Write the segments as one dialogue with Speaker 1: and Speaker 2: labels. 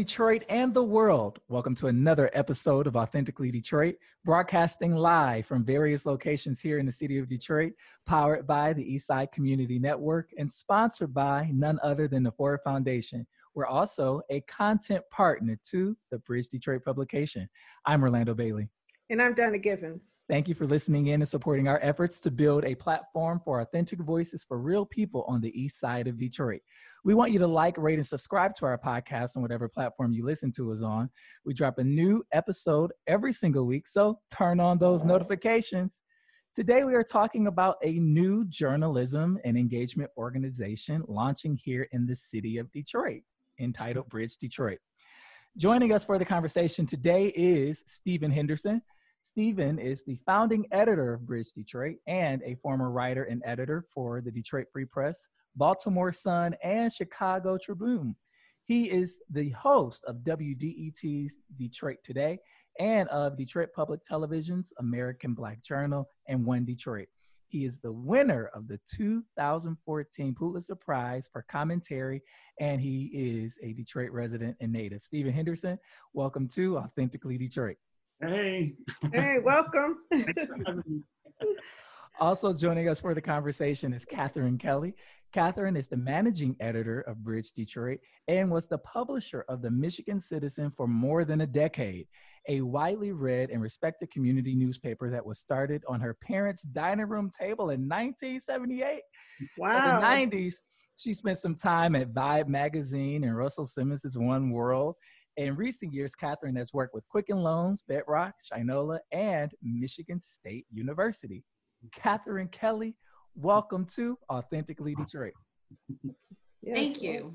Speaker 1: Detroit and the world. Welcome to another episode of Authentically Detroit, broadcasting live from various locations here in the city of Detroit, powered by the Eastside Community Network and sponsored by none other than the Ford Foundation. We're also a content partner to the Bridge Detroit publication. I'm Orlando Bailey.
Speaker 2: And I'm Donna Givens.
Speaker 1: Thank you for listening in and supporting our efforts to build a platform for authentic voices for real people on the east side of Detroit. We want you to like, rate, and subscribe to our podcast on whatever platform you listen to us on. We drop a new episode every single week, so turn on those notifications. Today, we are talking about a new journalism and engagement organization launching here in the city of Detroit entitled Bridge Detroit. Joining us for the conversation today is Stephen Henderson. Stephen is the founding editor of Bridge Detroit and a former writer and editor for the Detroit Free Press, Baltimore Sun, and Chicago Tribune. He is the host of WDET's Detroit Today and of Detroit Public Television's American Black Journal and One Detroit. He is the winner of the 2014 Pulitzer Prize for commentary, and he is a Detroit resident and native. Stephen Henderson, welcome to Authentically Detroit.
Speaker 3: Hey.
Speaker 2: Hey, welcome.
Speaker 1: also joining us for the conversation is Catherine Kelly. Catherine is the managing editor of Bridge Detroit and was the publisher of the Michigan Citizen for more than a decade, a widely read and respected community newspaper that was started on her parents' dining room table in 1978.
Speaker 2: Wow.
Speaker 1: In the 90s, she spent some time at Vibe magazine and Russell Simmons' One World in recent years, Catherine has worked with Quicken Loans, Bedrock, Shinola, and Michigan State University. Catherine Kelly, welcome to Authentically Detroit.
Speaker 4: Yes, Thank you.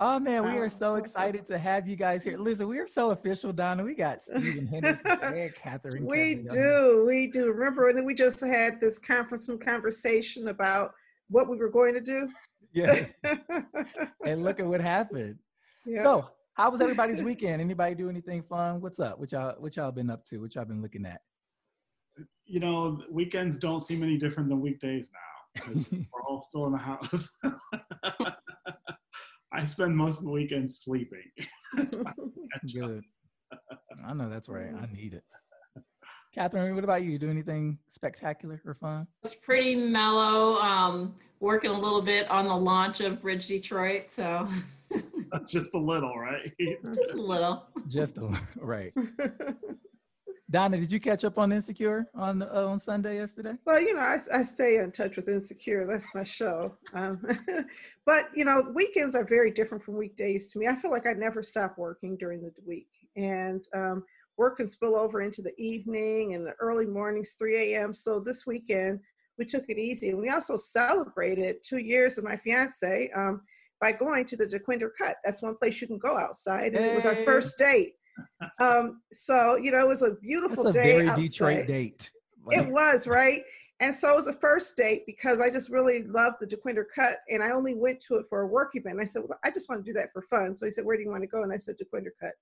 Speaker 1: Oh man, we are so excited to have you guys here. Listen, we are so official, Donna. We got Stephen Henderson and Catherine.
Speaker 2: We
Speaker 1: Kelly
Speaker 2: do, we do. Remember, and then we just had this conference and conversation about what we were going to do.
Speaker 1: Yeah. and look at what happened. Yeah. So how was everybody's weekend? Anybody do anything fun? What's up? What y'all what y'all been up to? What y'all been looking at?
Speaker 3: You know, weekends don't seem any different than weekdays now. we're all still in the house. I spend most of the weekend sleeping.
Speaker 1: Good. I know that's right. I need it. Catherine, what about you? Do anything spectacular or fun?
Speaker 4: It's pretty mellow. Um, working a little bit on the launch of Bridge Detroit, so
Speaker 3: just a little, right?
Speaker 4: Just a little.
Speaker 1: Just a little, right. Donna, did you catch up on Insecure on uh, on Sunday yesterday?
Speaker 2: Well, you know, I, I stay in touch with Insecure. That's my show. Um, but you know, weekends are very different from weekdays to me. I feel like I never stop working during the week, and um, work can spill over into the evening and the early mornings, 3 a.m. So this weekend we took it easy, and we also celebrated two years of my fiance. Um, by going to the Dequindre Cut. That's one place you can go outside. And hey. it was our first date. Um, so, you know, it was a beautiful
Speaker 1: That's a
Speaker 2: day.
Speaker 1: Very
Speaker 2: outside.
Speaker 1: Detroit date.
Speaker 2: It was, right? And so it was a first date because I just really loved the Dequindre Cut and I only went to it for a work event. I said, well, I just want to do that for fun. So he said, where do you want to go? And I said, Dequindre Cut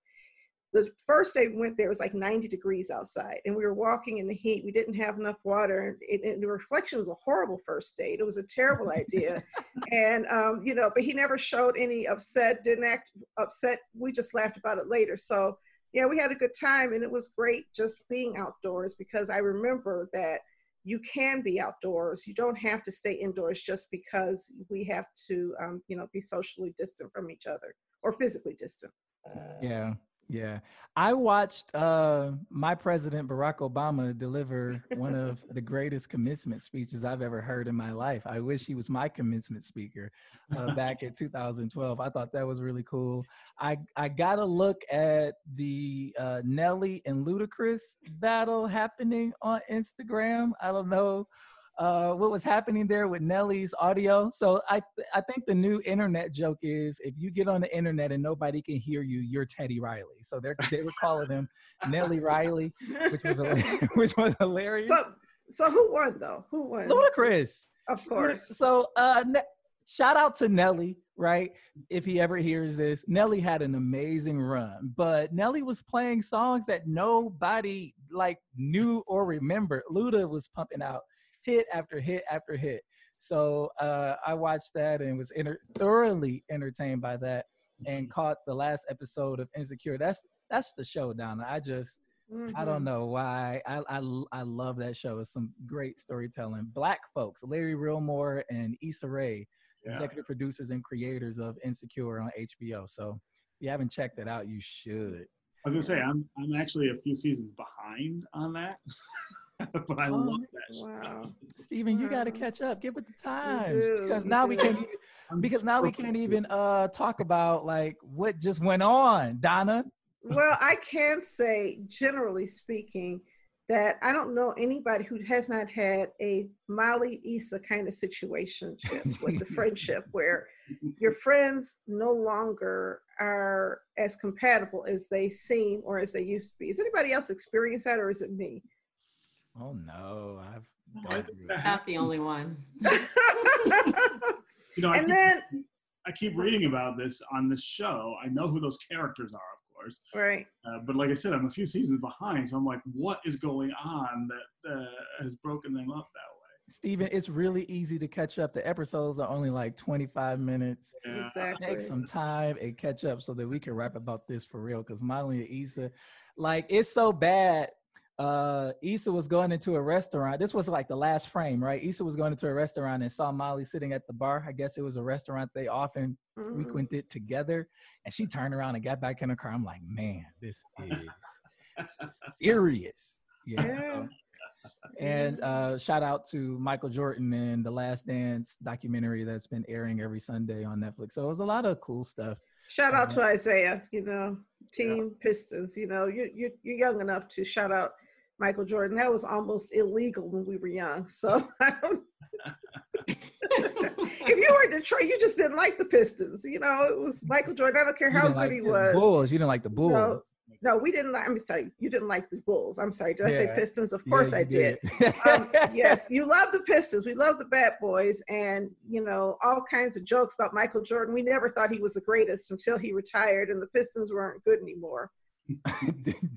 Speaker 2: the first day we went there was like 90 degrees outside and we were walking in the heat we didn't have enough water and, it, and the reflection was a horrible first date it was a terrible idea. And um, you know but he never showed any upset didn't act upset we just laughed about it later. So yeah we had a good time and it was great just being outdoors because i remember that you can be outdoors you don't have to stay indoors just because we have to um, you know be socially distant from each other or physically distant.
Speaker 1: Yeah yeah. I watched uh, my president, Barack Obama, deliver one of the greatest commencement speeches I've ever heard in my life. I wish he was my commencement speaker uh, back in 2012. I thought that was really cool. I, I got to look at the uh, Nelly and Ludacris battle happening on Instagram. I don't know uh, what was happening there with Nelly's audio. So I th- I think the new internet joke is if you get on the internet and nobody can hear you, you're Teddy Riley. So they they were calling him Nelly Riley, which was which was hilarious.
Speaker 2: So so who won though? Who won?
Speaker 1: Ludacris,
Speaker 2: of course.
Speaker 1: So uh, ne- shout out to Nelly, right? If he ever hears this, Nelly had an amazing run, but Nelly was playing songs that nobody like knew or remembered. Luda was pumping out hit after hit after hit. So uh, I watched that and was enter- thoroughly entertained by that. and caught the last episode of Insecure, that's that's the show, Donna. I just I
Speaker 2: Mhm.
Speaker 1: don't know why. I, I I love that show. It's some great storytelling. Black folks, Larry Wilmore and Issa Rae,
Speaker 3: Yeah.
Speaker 1: executive producers and creators of Insecure on HBO. So if you haven't checked it out, you should.
Speaker 3: I was gonna say I'm I'm actually a few seasons behind on that, but I
Speaker 1: Oh,
Speaker 3: love that. show.
Speaker 2: Wow.
Speaker 1: Stephen, you got to catch up. Get with the times because now we can't even, because now we can't even uh talk about like what just went on, Donna.
Speaker 2: Well, I can say, generally speaking, that I don't know anybody who has not had a Molly Issa kind of situation with the friendship where your friends no longer are as compatible as they seem or as they used to be. Has anybody else experienced that or is it me?
Speaker 1: Oh no, I've
Speaker 3: No, I think
Speaker 4: Not the only one.
Speaker 3: You know, I
Speaker 2: and
Speaker 3: keep,
Speaker 2: then,
Speaker 3: I keep reading about this on this show. I know who those characters are, of course.
Speaker 2: right.
Speaker 3: Uh, but like I said, I'm a few seasons behind, so I'm like, what is going on that uh, has broken them up that way?
Speaker 1: Stephen, it's really easy to catch up. The episodes are only like 25 minutes.
Speaker 3: Yeah.
Speaker 2: Exactly.
Speaker 1: Take some time and catch up so that we can rap about this for real. Because Molly and Issa, like, it's so bad. Uh, Issa was going into a restaurant. This was like the last frame, right? Issa was going into a restaurant and saw Molly sitting at the bar. I guess it was a restaurant they often
Speaker 2: Mhm.
Speaker 1: frequented together. And she turned around and got back in her car. I'm like, man, this is serious. Yeah.
Speaker 2: Yeah.
Speaker 1: and uh, shout out to Michael Jordan and the Last Dance documentary that's been airing every Sunday on Netflix. So it was a lot of cool stuff.
Speaker 2: Shout out to Isaiah, you know, Team Pistons. You know, you're, you're you're young enough to shout out Michael Jordan. That was almost illegal when we were young. So if you were in Detroit, you just didn't like the Pistons. You know, it was Michael Jordan. I don't care how good
Speaker 1: like
Speaker 2: he was.
Speaker 1: Bulls. You didn't like the Bulls.
Speaker 2: No, no, we didn't like. I'm sorry, you didn't like the Bulls. I'm sorry. Did I say Pistons? Of course
Speaker 1: you
Speaker 2: I did. um, yes, you love the Pistons. We love the Bad Boys, and you know all kinds of jokes about Michael Jordan. We never thought he was the greatest until he retired, and the Pistons weren't good anymore.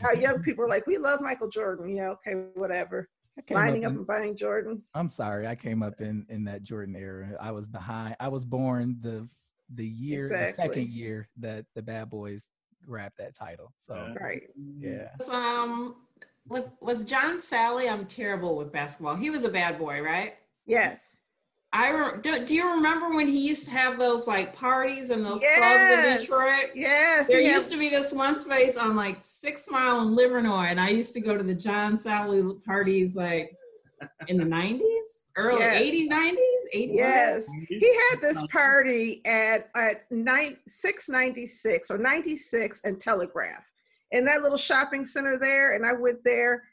Speaker 2: Now young people are like, "We love Michael Jordan." Yeah, okay, whatever.
Speaker 1: I came
Speaker 2: Lining
Speaker 1: up
Speaker 2: up
Speaker 1: in-
Speaker 2: and buying Jordans.
Speaker 1: I'm sorry, I came up in in that Jordan era. I was behind. I was born the the year, the second year that the Bad Boys grabbed that title. So
Speaker 2: right.
Speaker 1: yeah,
Speaker 4: um, was was John Salley? I'm terrible with basketball. He was a bad boy, right?
Speaker 2: Yes.
Speaker 4: I re- do, do you remember when he used to have those like parties and those clubs in Detroit?
Speaker 2: Yes.
Speaker 4: There
Speaker 2: he had-
Speaker 4: used to be this one space on like Six Mile in Livernois, and I used to go to the John Salley parties like in the 90s, early
Speaker 2: Yes.
Speaker 4: 80s, 90s, 80s.
Speaker 2: Yes. He had this party at at nine, 696 or 96 and Telegraph in that little shopping center there. And I went there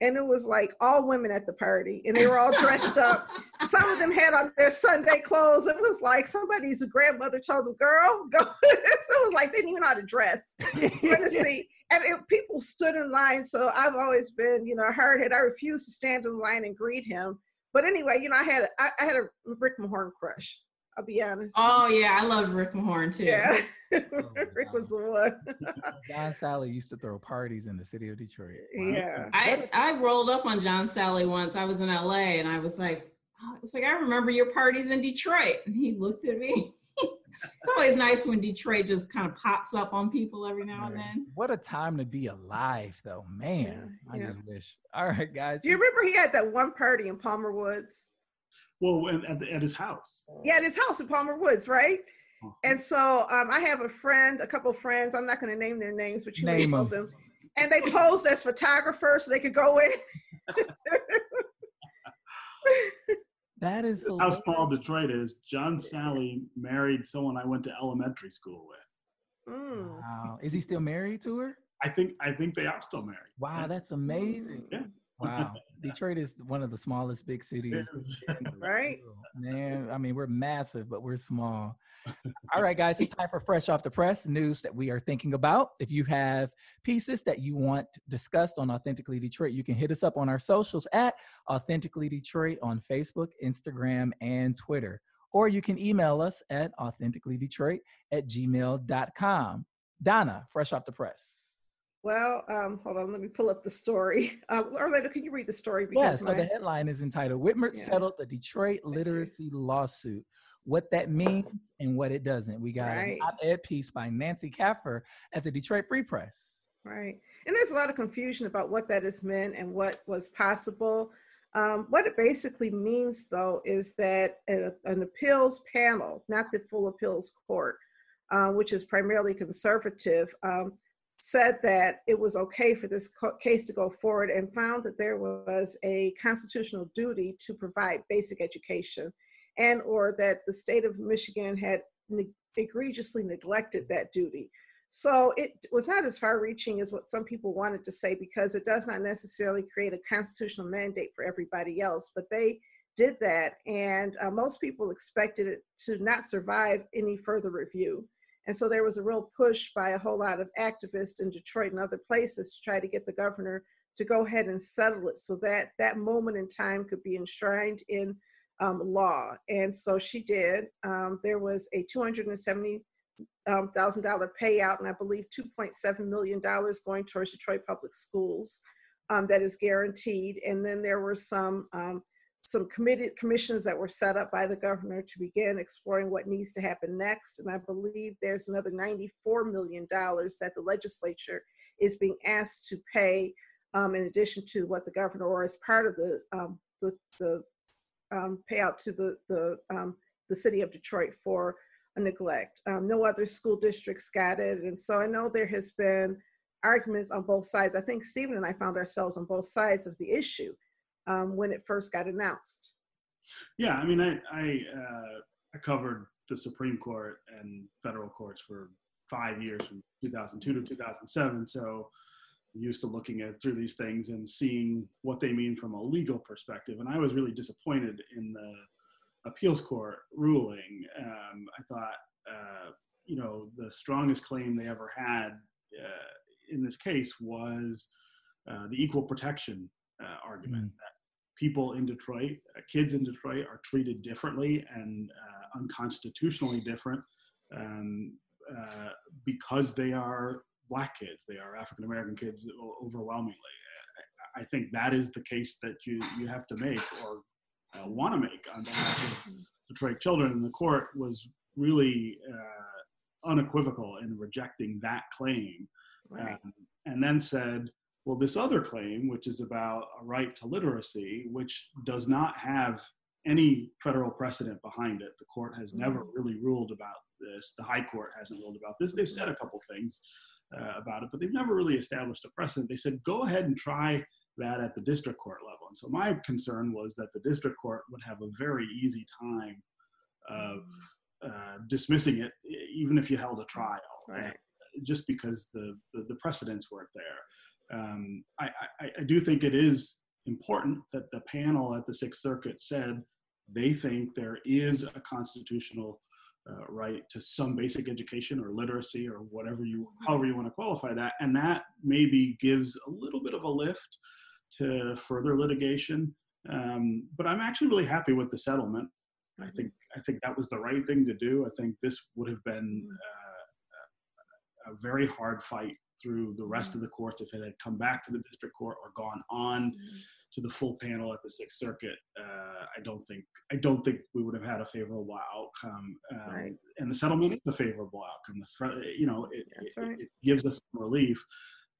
Speaker 2: and it was like all women at the party and they were all dressed up. Some of them had on their Sunday clothes. It was like somebody's grandmother told the girl, go. so it was like they didn't even know how to dress. Going to see. And it, people stood in line. So I've always been, you know, a hardhead. I refused to stand in line and greet him. But anyway, you know, I had I, I had a Rick Mahorn crush. I'll be honest.
Speaker 4: Oh yeah, I love Rick Mahorn too.
Speaker 2: yeah.
Speaker 1: Oh,
Speaker 2: Rick was the one.
Speaker 1: John Salley used to throw parties in the city of Detroit.
Speaker 2: Yeah.
Speaker 4: I I rolled up on John Salley once. I was in LA and I was like, oh, it's like I remember your parties in Detroit. And he looked at me. it's always nice when Detroit just kind of pops up on people every now and then.
Speaker 1: What a time to be alive, though, man.
Speaker 2: Yeah,
Speaker 1: I
Speaker 2: yeah.
Speaker 1: just wish. All right, guys.
Speaker 2: Do you remember he had that one party in Palmer Woods?
Speaker 3: Well, when- at, the, at his house.
Speaker 2: Yeah, at his house in Palmer Woods, right?
Speaker 3: Uh-huh.
Speaker 2: And so um, I have a friend, a couple of friends. I'm not going to name their names, but you may
Speaker 1: Name
Speaker 2: know
Speaker 1: 'em.
Speaker 2: them. And they posed as photographers so they could go in.
Speaker 1: That is
Speaker 3: How
Speaker 1: hilarious.
Speaker 3: small Detroit is. John Salley married someone I went to elementary school with.
Speaker 2: Mm.
Speaker 1: Wow. Is he still married to her?
Speaker 3: I think I think they are still married.
Speaker 1: Wow, that's amazing.
Speaker 3: Yeah.
Speaker 1: Wow. Detroit is one of the smallest big cities.
Speaker 3: Yes.
Speaker 1: in the
Speaker 2: Right.
Speaker 1: Man, I mean, we're massive, but we're small. All right, guys, it's time for Fresh Off the Press news that we are thinking about. If you have pieces that you want discussed on Authentically Detroit, you can hit us up on our socials at Authentically Detroit on Facebook, Instagram, and Twitter. Or you can email us at authenticallydetroit at gmail.com. Donna, Fresh Off the Press.
Speaker 2: Well, um, hold on, let me pull up the story. Uh, Orlando, can you read the story?
Speaker 1: yeah, so my... the headline is entitled Whitmer yeah. Settled the Detroit Literacy Lawsuit. What that means and what it doesn't. We got right. an op ed piece by Nancy Kaffer at the Detroit Free Press.
Speaker 2: Right. And there's a lot of confusion about what that is meant and what was possible. Um, what it basically means, though, is that a, an appeals panel, not the full appeals court, uh, which is primarily conservative, um, said that it was okay for this case to go forward and found that there was a constitutional duty to provide basic education and or that the state of michigan had ne- egregiously neglected that duty. So it was not as far reaching as what some people wanted to say because it does not necessarily create a constitutional mandate for everybody else but they did that and uh, most people expected it to not survive any further review and so there was a real push by a whole lot of activists in Detroit and other places to try to get the governor to go ahead and settle it so that that moment in time could be enshrined in um, law. And so she did. Um, there was a $270,000 um, payout, and I believe $2.7 million going towards Detroit Public Schools um, that is guaranteed. And then there were some um, some committee commissions that were set up by the governor to begin exploring what needs to happen next. And I believe there's another $94 million that the legislature is being asked to pay um, in addition to what the governor or as part of the um, the, the um, payout to the the um, the city of Detroit for a neglect. Um, no other school districts got it, and so I know there has been arguments on both sides. I think Stephen and I found ourselves on both sides of the issue um, when it first got announced.
Speaker 3: Yeah, I mean, I I, uh, I covered the Supreme Court and federal courts for five years, from 2002 to 2007. So I'm used to looking at through these things and seeing what they mean from a legal perspective. And I was really disappointed in the appeals court ruling. Um, I thought, uh, you know, the strongest claim they ever had uh, in this case was uh, the equal protection uh, argument mm. that people in Detroit, uh, kids in Detroit, are treated differently and uh, unconstitutionally different um, uh, because they are black kids. They are African American kids overwhelmingly. I think that is the case that you you have to make or uh, want to make on behalf of Detroit children. And the court was really uh, unequivocal in rejecting that claim, right. um, and then said well, this other claim, which is about a right to literacy, which does not have any federal precedent behind it. The court has never mm-hmm. really ruled about this. The High Court hasn't ruled about this. They've said a couple things uh, about it, but they've never really established a precedent. They said, go ahead and try that at the district court level. And so my concern was that the district court would have a very easy time of uh, dismissing it, even if you held a trial, right. just because the, the, the precedents weren't there um, I, I, I do think it is important that the panel at the Sixth Circuit said they think there is a constitutional uh, right to some basic education or literacy or whatever you, however you want to qualify that, and that maybe gives a little bit of a lift to further litigation. Um, but I'm actually really happy with the settlement. I mm-hmm. think I think that was the right thing to do. I think this would have been uh, a very hard fight through the rest of the courts if it had come back to the district court or gone on mm-hmm. to the full panel at the Sixth Circuit. Uh, I don't think I don't think we would have had a favorable outcome. Um, right. And the settlement is a favorable outcome. The you know it, right. it, it gives us relief.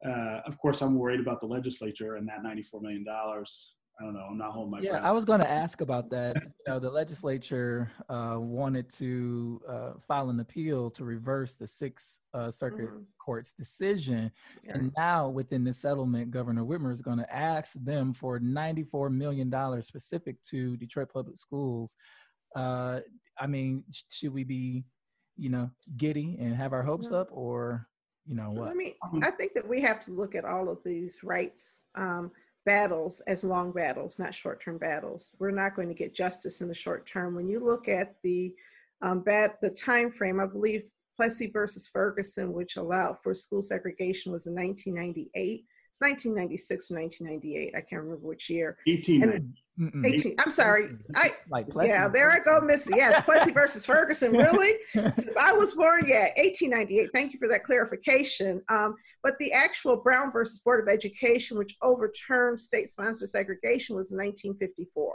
Speaker 3: Uh, of course, I'm worried about the legislature and that 94 million dollars I don't know. I'm not holding my
Speaker 1: yeah,
Speaker 3: breath.
Speaker 1: I was going to ask about that. you know, the legislature uh, wanted to uh, file an appeal to reverse the Sixth uh, Circuit mm-hmm. Court's decision, yeah. and now within the settlement, Governor Whitmer is going to ask them for 94 million dollars specific to Detroit Public Schools. Uh, I mean, should we be, you know, giddy and have our hopes up, or you know what?
Speaker 2: I mean, I think that we have to look at all of these rights. Um, battles as long battles, not short-term battles. We're not going to get justice in the short term. When you look at the um, bat, the time frame, I believe Plessy versus Ferguson, which allowed for school segregation, was in 1998. It's 1996 or 1998. I can't remember which year.
Speaker 3: 18.
Speaker 2: And- 18. I'm sorry. I
Speaker 1: like Plessy.
Speaker 2: yeah, there I go, Missy. Yes, Plessy versus Ferguson. Really? Since I was born, yeah, 1898. Thank you for that clarification. Um, but the actual Brown versus Board of Education, which overturned state-sponsored segregation, was 1954.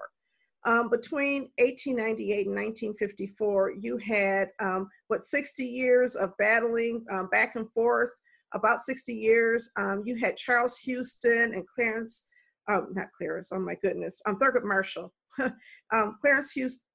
Speaker 2: Um, between 1898 and 1954, you had um, what 60 years of battling um, back and forth. About 60 years, um, you had Charles Houston and Clarence um, not Clarence, oh my goodness, um, Thurgood Marshall. um, Clarence Houston,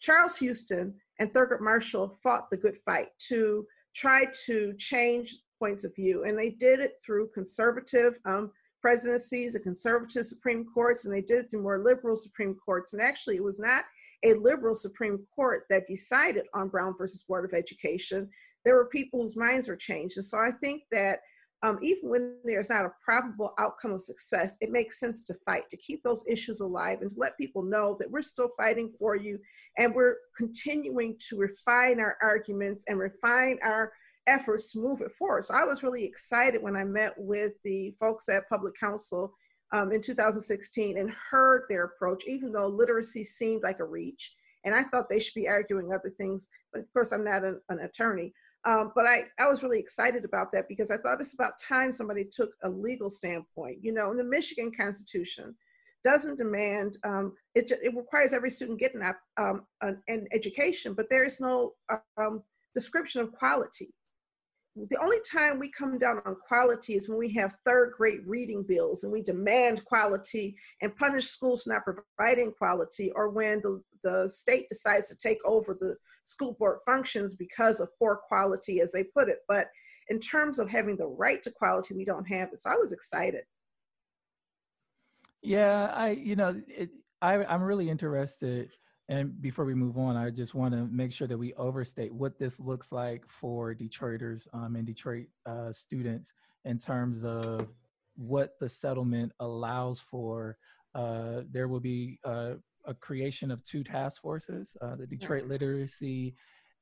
Speaker 2: Charles Houston and Thurgood Marshall fought the good fight to try to change points of view. And they did it through conservative um, presidencies and conservative Supreme Courts, and they did it through more liberal Supreme Courts. And actually, it was not a liberal Supreme Court that decided on Brown versus Board of Education. There were people whose minds were changed. And so I think that um, even when there's not a probable outcome of success, it makes sense to fight, to keep those issues alive, and to let people know that we're still fighting for you and we're continuing to refine our arguments and refine our efforts to move it forward. So I was really excited when I met with the folks at Public Counsel um, in 2016 and heard their approach, even though literacy seemed like a reach. And I thought they should be arguing other things, but of course, I'm not an, an attorney. Um, but I, I was really excited about that because I thought it's about time somebody took a legal standpoint. You know, in the Michigan Constitution doesn't demand, um, it, it requires every student get an, um, an, an education, but there is no um, description of quality. The only time we come down on quality is when we have third grade reading bills and we demand quality and punish schools for not providing quality, or when the, the state decides to take over the school board functions because of poor quality, as they put it. But in terms of having the right to quality, we don't have it. So I was excited.
Speaker 1: Yeah, I, you know, it, I, I'm really interested. And before we move on, I just want to make sure that we overstate what this looks like for Detroiters um, and Detroit uh, students in terms of what the settlement allows for. Uh, there will be uh, a creation of two task forces uh, the Detroit
Speaker 2: Right.
Speaker 1: Literacy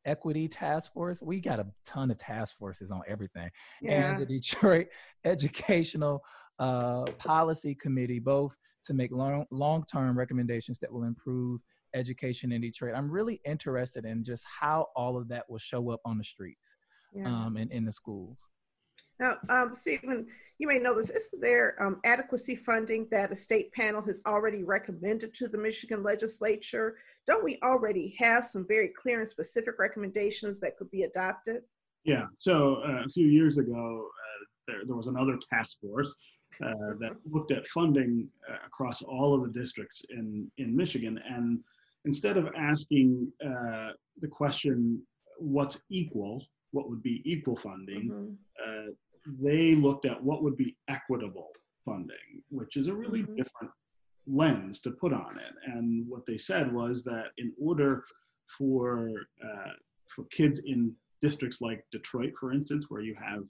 Speaker 1: Equity Task Force. We got a ton of task forces on everything.
Speaker 2: Yeah.
Speaker 1: And the Detroit Educational uh, Policy Committee, both to make long long term recommendations that will improve education in Detroit. I'm really interested in just how all of that will show up on the streets
Speaker 2: yeah.
Speaker 1: um, and in the schools.
Speaker 2: Now, um, Stephen, you may know this. Isn't there um, adequacy funding that a state panel has already recommended to the Michigan legislature? Don't we already have some very clear and specific recommendations that could be adopted?
Speaker 3: Yeah, so uh, a few years ago, uh, there, there was another task force uh, that looked at funding uh, across all of the districts in, in Michigan. And instead of asking uh, the question, what's equal, what would be equal funding,
Speaker 2: Mhm.
Speaker 3: They looked at what would be equitable funding, which is a really
Speaker 2: Mhm.
Speaker 3: different lens to put on it. And what they said was that in order for uh, for kids in districts like Detroit, for instance, where you have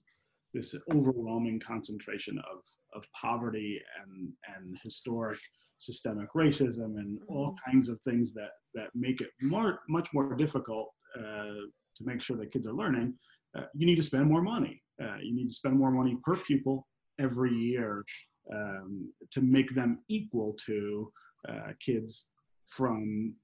Speaker 3: this overwhelming concentration of, of poverty and, and historic systemic racism and all kinds of things that, that make it more, much more difficult uh, to make sure that kids are learning, uh, you need to spend more money. Uh, you need to spend more money per pupil every year um, to make them equal to uh, kids from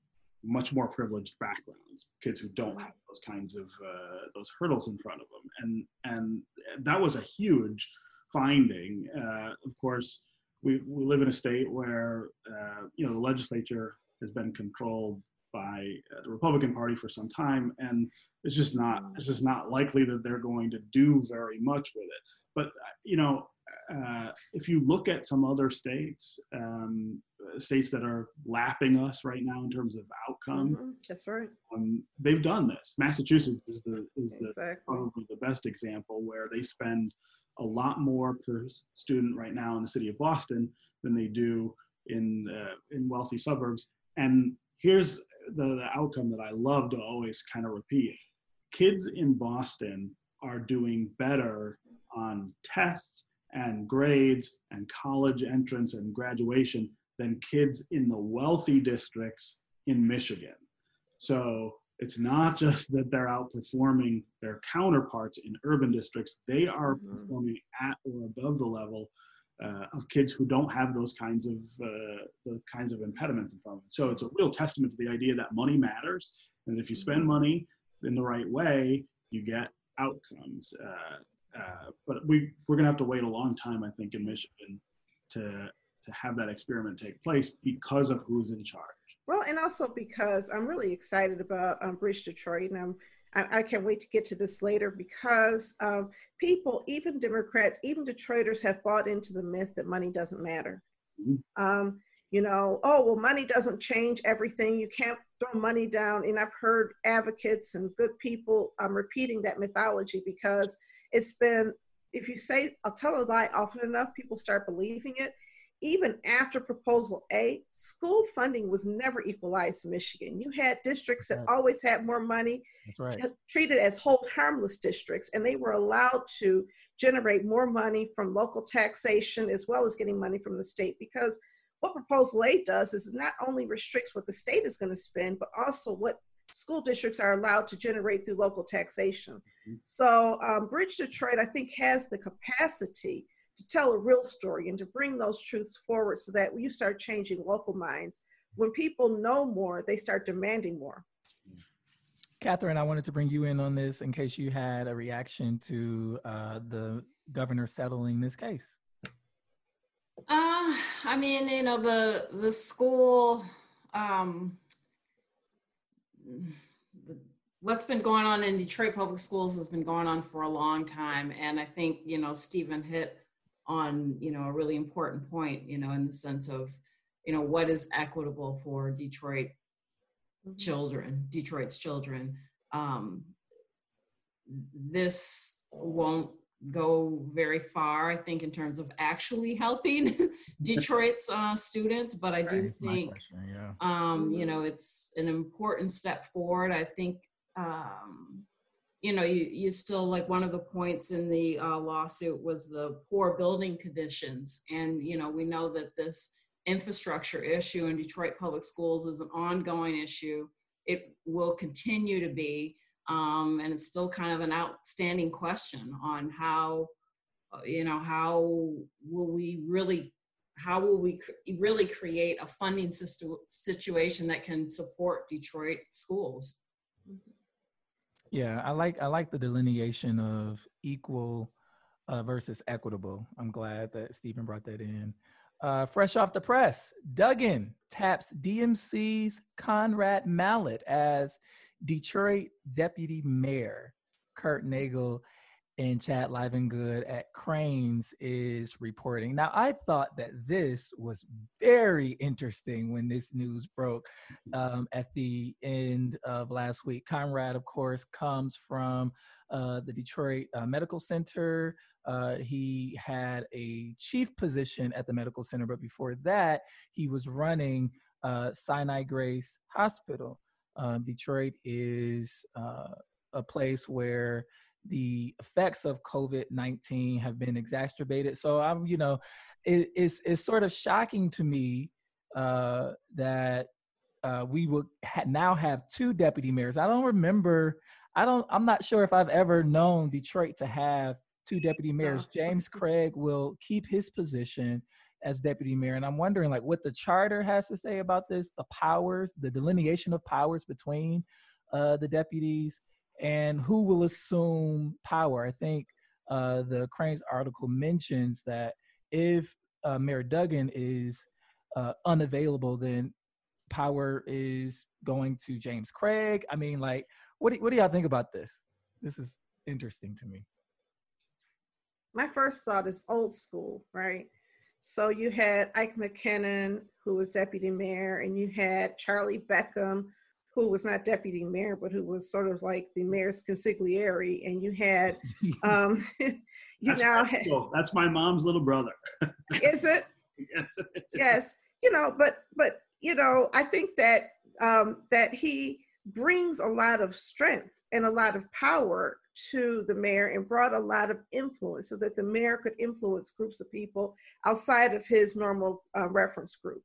Speaker 3: much more privileged backgrounds, kids who don't have those kinds of uh, those hurdles in front of them, and and that was a huge finding. Uh, of course, we we live in a state where uh, you know the legislature has been controlled by uh, the Republican Party for some time, and it's just not it's just not likely that they're going to do very much with it. But uh, you know, uh, if you look at some other states, um, states that are lapping us right now in terms of outcome,
Speaker 2: Mhm. That's right.
Speaker 3: um, they've done this. Massachusetts is the is the
Speaker 2: Exactly.
Speaker 3: probably the best example where they spend a lot more per student right now in the city of Boston than they do in uh, in wealthy suburbs. And here's the, the outcome that I love to always kind of repeat: kids in Boston are doing better on tests and grades and college entrance and graduation than kids in the wealthy districts in Michigan. So it's not just that they're outperforming their counterparts in urban districts, they are
Speaker 2: Mhm.
Speaker 3: performing at or above the level uh, of kids who don't have those kinds of uh, the kinds of impediments in front of them. So it's a real testament to the idea that money matters, and if you spend money in the right way, you get outcomes. Uh, uh, but we we're gonna have to wait a long time, I think, in Michigan to to have that experiment take place because of who's in charge.
Speaker 2: Well, and also because I'm really excited about um, Bridge Detroit, and I'm, I, I can't wait to get to this later because um, people, even Democrats, even Detroiters, have bought into the myth that money doesn't matter.
Speaker 3: Mhm.
Speaker 2: Um, you know, oh well, money doesn't change everything. You can't throw money down. And I've heard advocates and good people um, repeating that mythology because it's been. If you say I'll tell a lie often enough, people start believing it even after proposal A, school funding was never equalized in Michigan. You had districts that always had more money,
Speaker 1: right.
Speaker 2: treated as hold harmless districts, and they were allowed to generate more money from local taxation as well as getting money from the state. Because what Proposal A does is it not only restricts what the state is going to spend, but also what school districts are allowed to generate through local taxation.
Speaker 3: Mhm.
Speaker 2: So, um, Bridge Detroit, I think, has the capacity to tell a real story and to bring those truths forward so that you start changing local minds. When people know more, they start demanding more.
Speaker 1: Catherine, I wanted to bring you in on this in case you had a reaction to uh, the governor settling this case.
Speaker 4: Uh, I mean, you know, the the school, um, what's been going on in Detroit Public Schools has been going on for a long time, and I think you know Stephen hit on you know a really important point, you know, in the sense of you know what is equitable for Detroit children, Detroit's children. Um, this won't go very far, I think, in terms of actually helping Detroit's uh, students, but I do
Speaker 1: That's
Speaker 4: think
Speaker 1: question, yeah.
Speaker 4: um, you
Speaker 2: Mhm.
Speaker 4: know it's an important step forward i think um, you know you, you still like one of the points in the uh, lawsuit was the poor building conditions and you know we know that this infrastructure issue in detroit public schools is an ongoing issue it will continue to be um, and it's still kind of an outstanding question on how uh, you know how will we really how will we cr- really create a funding system situation that can support Detroit schools?
Speaker 1: Yeah, I like I like the delineation of equal uh, versus equitable. I'm glad that Stephen brought that in. Uh, fresh off the press, Duggan taps DMC's Conrad Mallett as Detroit deputy mayor. Kurt Nagl and Chad Livengood at Crain's is reporting. Now, I thought that this was very interesting when this news broke um, at the end of last week. Conrad, of course, comes from uh, the Detroit uh, Medical Center. Uh, he had a chief position at the medical center, but before that, he was running uh, Sinai Grace Hospital. Um, Detroit is uh, a place where the effects of COVID 19 have been exacerbated. So I'm, you know, it, it's, it's sort of shocking to me uh, that uh, we will ha- now have two deputy mayors. I don't remember, I don't, I'm not sure if I've ever known Detroit to have two deputy mayors. James Craig will keep his position as deputy mayor. And I'm wondering like what the charter has to say about this, the powers, the delineation of powers between uh, the deputies and who will assume power. I think uh, the Crain's article mentions that if uh, Mayor Duggan is uh, unavailable, then power is going to James Craig. I mean, like, what do, what do y'all think about this? This is interesting to me.
Speaker 2: My first thought is old school, right? So you had Ike McKinnon, who was deputy mayor, and you had Charlie Beckham, who was not deputy mayor, but who was sort of like the mayor's consigliere. And you had, um, you
Speaker 3: That's
Speaker 2: now, ha-
Speaker 3: that's my mom's little brother.
Speaker 2: is it?
Speaker 3: yes.
Speaker 2: yes you know but but you know i think that um that he brings a lot of strength and a lot of power to the mayor and brought a lot of influence so that the mayor could influence groups of people outside of his normal uh, reference group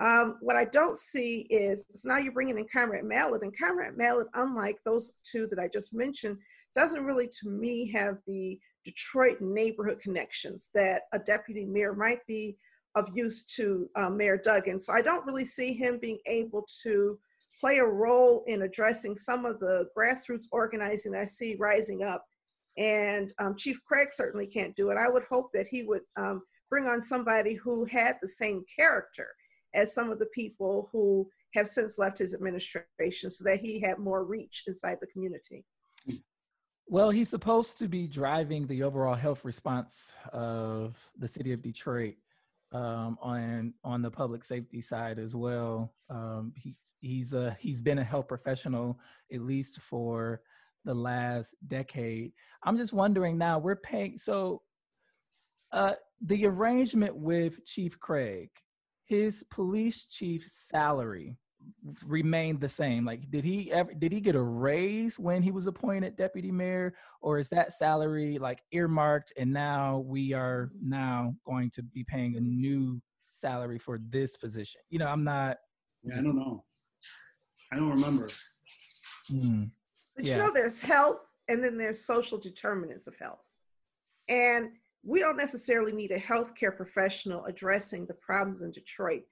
Speaker 2: Um, what I don't see is so now you're bringing in Conrad Mallett, and Conrad Mallett, unlike those two that I just mentioned, doesn't really, to me, have the Detroit neighborhood connections that a deputy mayor might be of use to uh, Mayor Duggan. So I don't really see him being able to play a role in addressing some of the grassroots organizing I see rising up. And um, Chief Craig certainly can't do it. I would hope that he would um, bring on somebody who had the same character as some of the people who have since left his administration so that he had more reach inside the community.
Speaker 1: Well, he's supposed to be driving the overall health response of the city of Detroit um, on on the public safety side as well. Um, he he's a he's been a health professional at least for the last decade. I'm just wondering now we're paying so uh, the arrangement with Chief Craig, his police chief salary remained the same. Like, did he ever did he get a raise when he was appointed deputy mayor, or is that salary like earmarked and now we are now going to be paying a new salary for this position? You know, I'm not.
Speaker 3: Yeah, I don't know. I don't remember.
Speaker 1: Hmm.
Speaker 2: But
Speaker 1: Yeah.
Speaker 2: you know, there's health and then there's social determinants of health. And we don't necessarily need a healthcare professional addressing the problems in Detroit.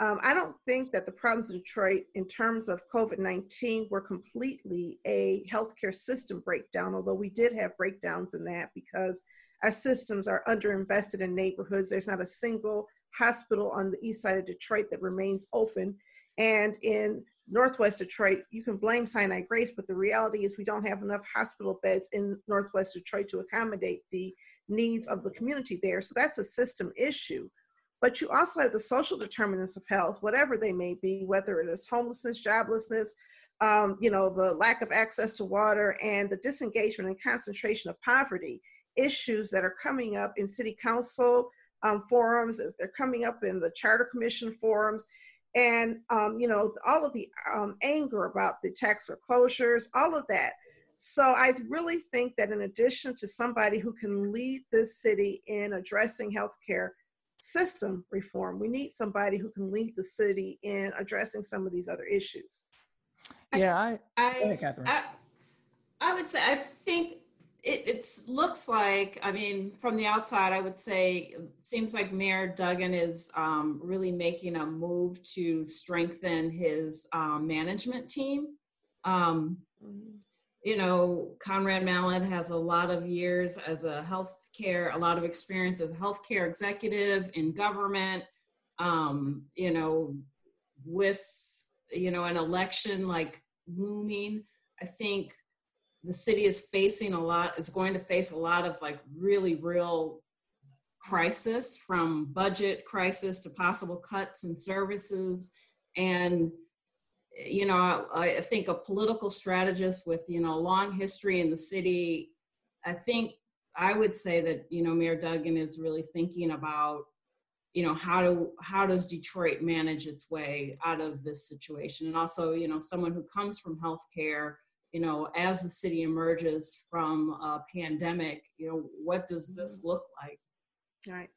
Speaker 2: Um, I don't think that the problems in Detroit, in terms of COVID 19, were completely a healthcare system breakdown, although we did have breakdowns in that because our systems are underinvested in neighborhoods. There's not a single hospital on the east side of Detroit that remains open. And in Northwest Detroit, you can blame Sinai Grace, but the reality is we don't have enough hospital beds in Northwest Detroit to accommodate the needs of the community there. So that's a system issue. But you also have the social determinants of health, whatever they may be, whether it is homelessness, joblessness, um, you know, the lack of access to water, and the disengagement and concentration of poverty issues that are coming up in city council um, forums. They're coming up in the charter commission forums and um, you know all of the um, anger about the tax foreclosures all of that so i really think that in addition to somebody who can lead this city in addressing healthcare system reform we need somebody who can lead the city in addressing some of these other issues
Speaker 1: Yeah, I.
Speaker 4: I,
Speaker 1: ahead, Catherine.
Speaker 4: I, I would say I think it it's, looks like I mean from the outside I would say it seems like Mayor Duggan is um, really making a move to strengthen his um, management team. Um, you know, Conrad Mallett has a lot of years as a healthcare, a lot of experience as a healthcare executive in government. Um, you know, with you know an election like looming, I think the city is facing a lot. Is going to face a lot of like really real crisis, from budget crisis to possible cuts in services, and you know, I, I think a political strategist with, you know, a long history in the city, I think I would say that, you know, Mayor Duggan is really thinking about, you know, how do how does Detroit manage its way out of this situation? And also, you know, someone who comes from healthcare, you know, as the city emerges from a pandemic, you know, what does this mm-hmm. look like?
Speaker 2: right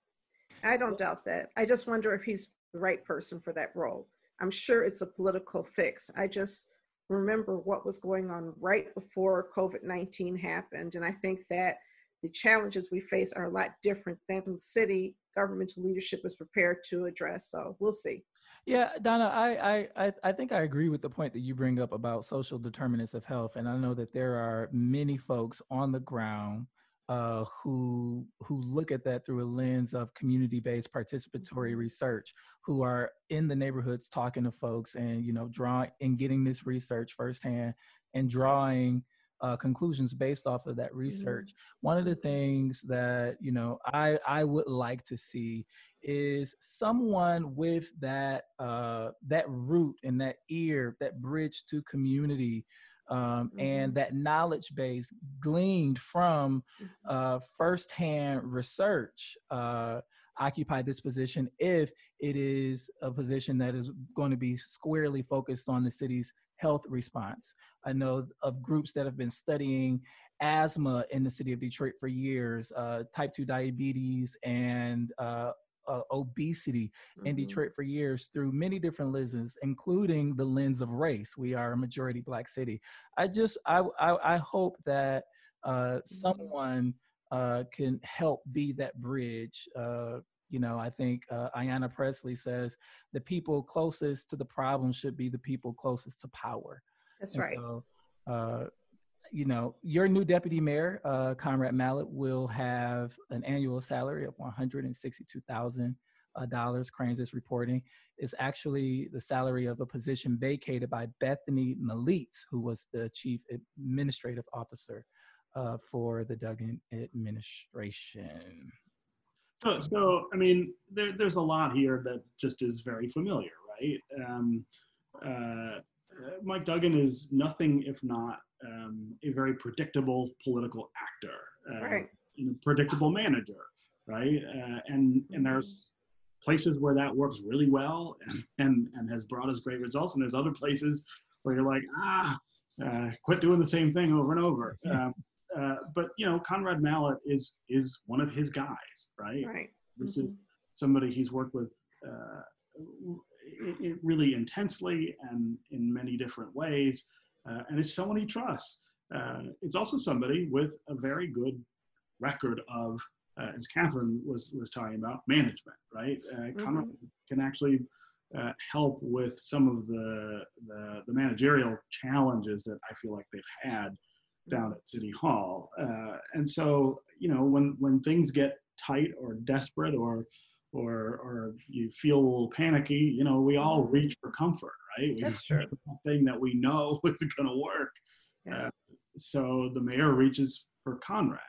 Speaker 2: i don't doubt that i just wonder if he's the right person for that role i'm sure it's a political fix i just remember what was going on right before covid-19 happened and i think that the challenges we face are a lot different than the city governmental leadership is prepared to address so we'll see
Speaker 1: Yeah, Donna, I, I, I think I agree with the point that you bring up about social determinants of health. And I know that there are many folks on the ground uh, who who look at that through a lens of community-based participatory research, who are in the neighborhoods talking to folks and you know drawing and getting this research firsthand and drawing uh, conclusions based off of that research. One of the things that you know I I would like to see is someone with that uh, that root and that ear, that bridge to community, um, and that knowledge base gleaned from uh, firsthand research. Uh, occupy this position if it is a position that is going to be squarely focused on the city's health response. I know of groups that have been studying asthma in the city of Detroit for years, uh, type 2 diabetes, and uh, uh, obesity in
Speaker 2: Mhm.
Speaker 1: Detroit for years through many different lenses, including the lens of race. We are a majority black city. I just I I, I hope that uh, someone uh, can help be that bridge. Uh, you know, I think uh, Ayanna Pressley says the people closest to the problem should be the people closest to power.
Speaker 2: That's
Speaker 1: And
Speaker 2: right.
Speaker 1: So, uh, you know, your new deputy mayor, uh, Conrad Mallett, will have an annual salary of one hundred and sixty-two thousand uh, dollars. Crain's is reporting is actually the salary of a position vacated by Bethany Malitz, who was the chief administrative officer uh, for the Duggan administration.
Speaker 3: So, so I mean, there, there's a lot here that just is very familiar, right? Um, uh, Mike Duggan is nothing if not um, a very predictable political actor, uh,
Speaker 2: Right.
Speaker 3: and a predictable manager, right? Uh, and and there's places where that works really well and, and and has brought us great results, and there's other places where you're like, ah, uh, quit doing the same thing over and over. Um, uh, but you know, Conrad Mallett is is one of his guys, right?
Speaker 2: Right.
Speaker 3: This is
Speaker 2: Mhm.
Speaker 3: somebody he's worked with uh, i- i- really intensely and in many different ways, uh, and it's someone he trusts. Uh, it's also somebody with a very good record of, uh, as Catherine was was talking about, management. Right, uh, Conrad can actually uh, help with some of the, the the managerial challenges that I feel like they've had down at City Hall. Uh, and so, you know, when when things get tight or desperate or or or you feel a little panicky, you know, we all reach for comfort, right? We
Speaker 2: That's true.
Speaker 3: that thing that we know is going to work.
Speaker 2: Yeah.
Speaker 3: Uh, so the mayor reaches for Conrad.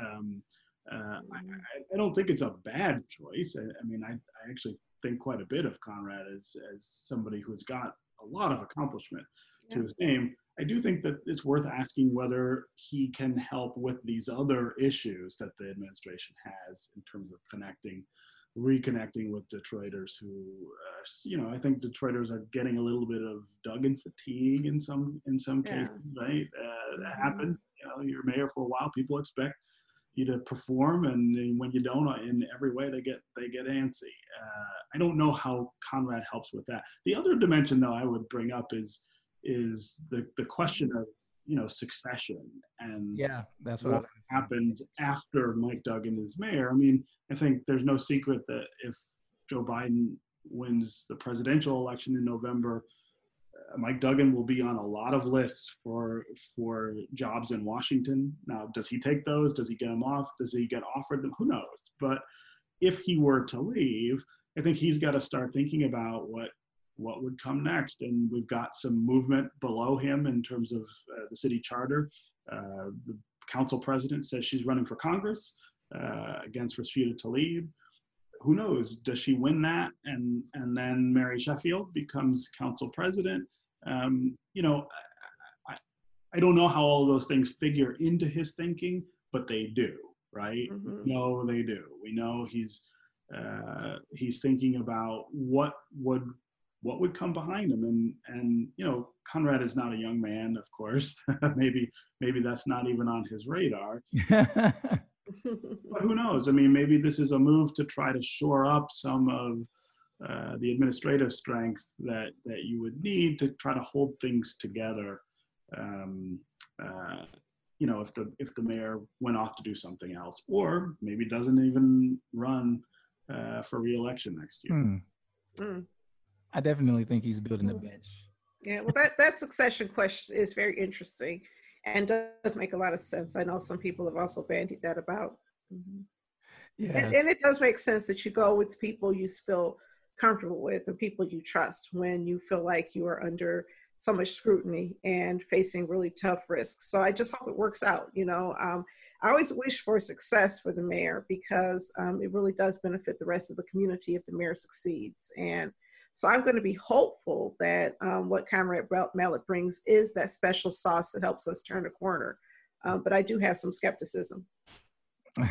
Speaker 3: Um, uh, I,
Speaker 2: Mhm.
Speaker 3: I- I don't think it's a bad choice. I, I mean, I, I actually think quite a bit of Conrad as as somebody who's got a lot of accomplishment to his name. I do think that it's worth asking whether he can help with these other issues that the administration has in terms of connecting, reconnecting with Detroiters who, uh, you know, I think Detroiters are getting a little bit of Duggan fatigue in some in some
Speaker 2: Yeah.
Speaker 3: cases, right? Uh, that
Speaker 2: Mhm.
Speaker 3: happened. You know, you're mayor for a while. People expect you to perform, and, and when you don't, uh, in every way, they get they get antsy. Uh, I don't know how Conrad helps with that. The other dimension, though, I would bring up is is the the question of you know succession and
Speaker 1: Yeah, that's what,
Speaker 3: what
Speaker 1: was gonna say.
Speaker 3: happened after Mike Duggan is mayor. I mean, I think there's no secret that if Joe Biden wins the presidential election in November, uh, Mike Duggan will be on a lot of lists for for jobs in Washington. Now, does he take those? Does he get them off? Does he get offered them? Who knows? But if he were to leave, I think he's got to start thinking about what what would come next. And we've got some movement below him in terms of uh, the city charter. Uh, the council president says she's running for Congress uh, against Rashida Tlaib. Who knows? Does she win that? And and then Mary Sheffield becomes council president. Um, you know, I, I, don't know how all those things figure into his thinking, but they do, right?
Speaker 2: Mhm.
Speaker 3: No, they do. We know he's uh, he's thinking about what would what would come behind him, and and you know Conrad is not a young man, of course. maybe maybe that's not even on his radar. But who knows? I mean, maybe this is a move to try to shore up some of uh, the administrative strength that that you would need to try to hold things together. Um, uh, you know, if the if the mayor went off to do something else, or maybe doesn't even run uh, for reelection next year.
Speaker 1: Hmm.
Speaker 2: Mm.
Speaker 1: I definitely think he's building a bench.
Speaker 2: Yeah, well, that, that succession question is very interesting and does make a lot of sense. I know some people have also bandied that about. Mhm.
Speaker 1: Yeah.
Speaker 2: And, and it does make sense that you go with people you feel comfortable with and people you trust when you feel like you are under so much scrutiny and facing really tough risks. So I just hope it works out. You know, um, I always wish for success for the mayor because um, it really does benefit the rest of the community if the mayor succeeds. And so I'm going to be hopeful that um, what Conrad Mallett brings is that special sauce that helps us turn a corner. Um, but I do have some skepticism.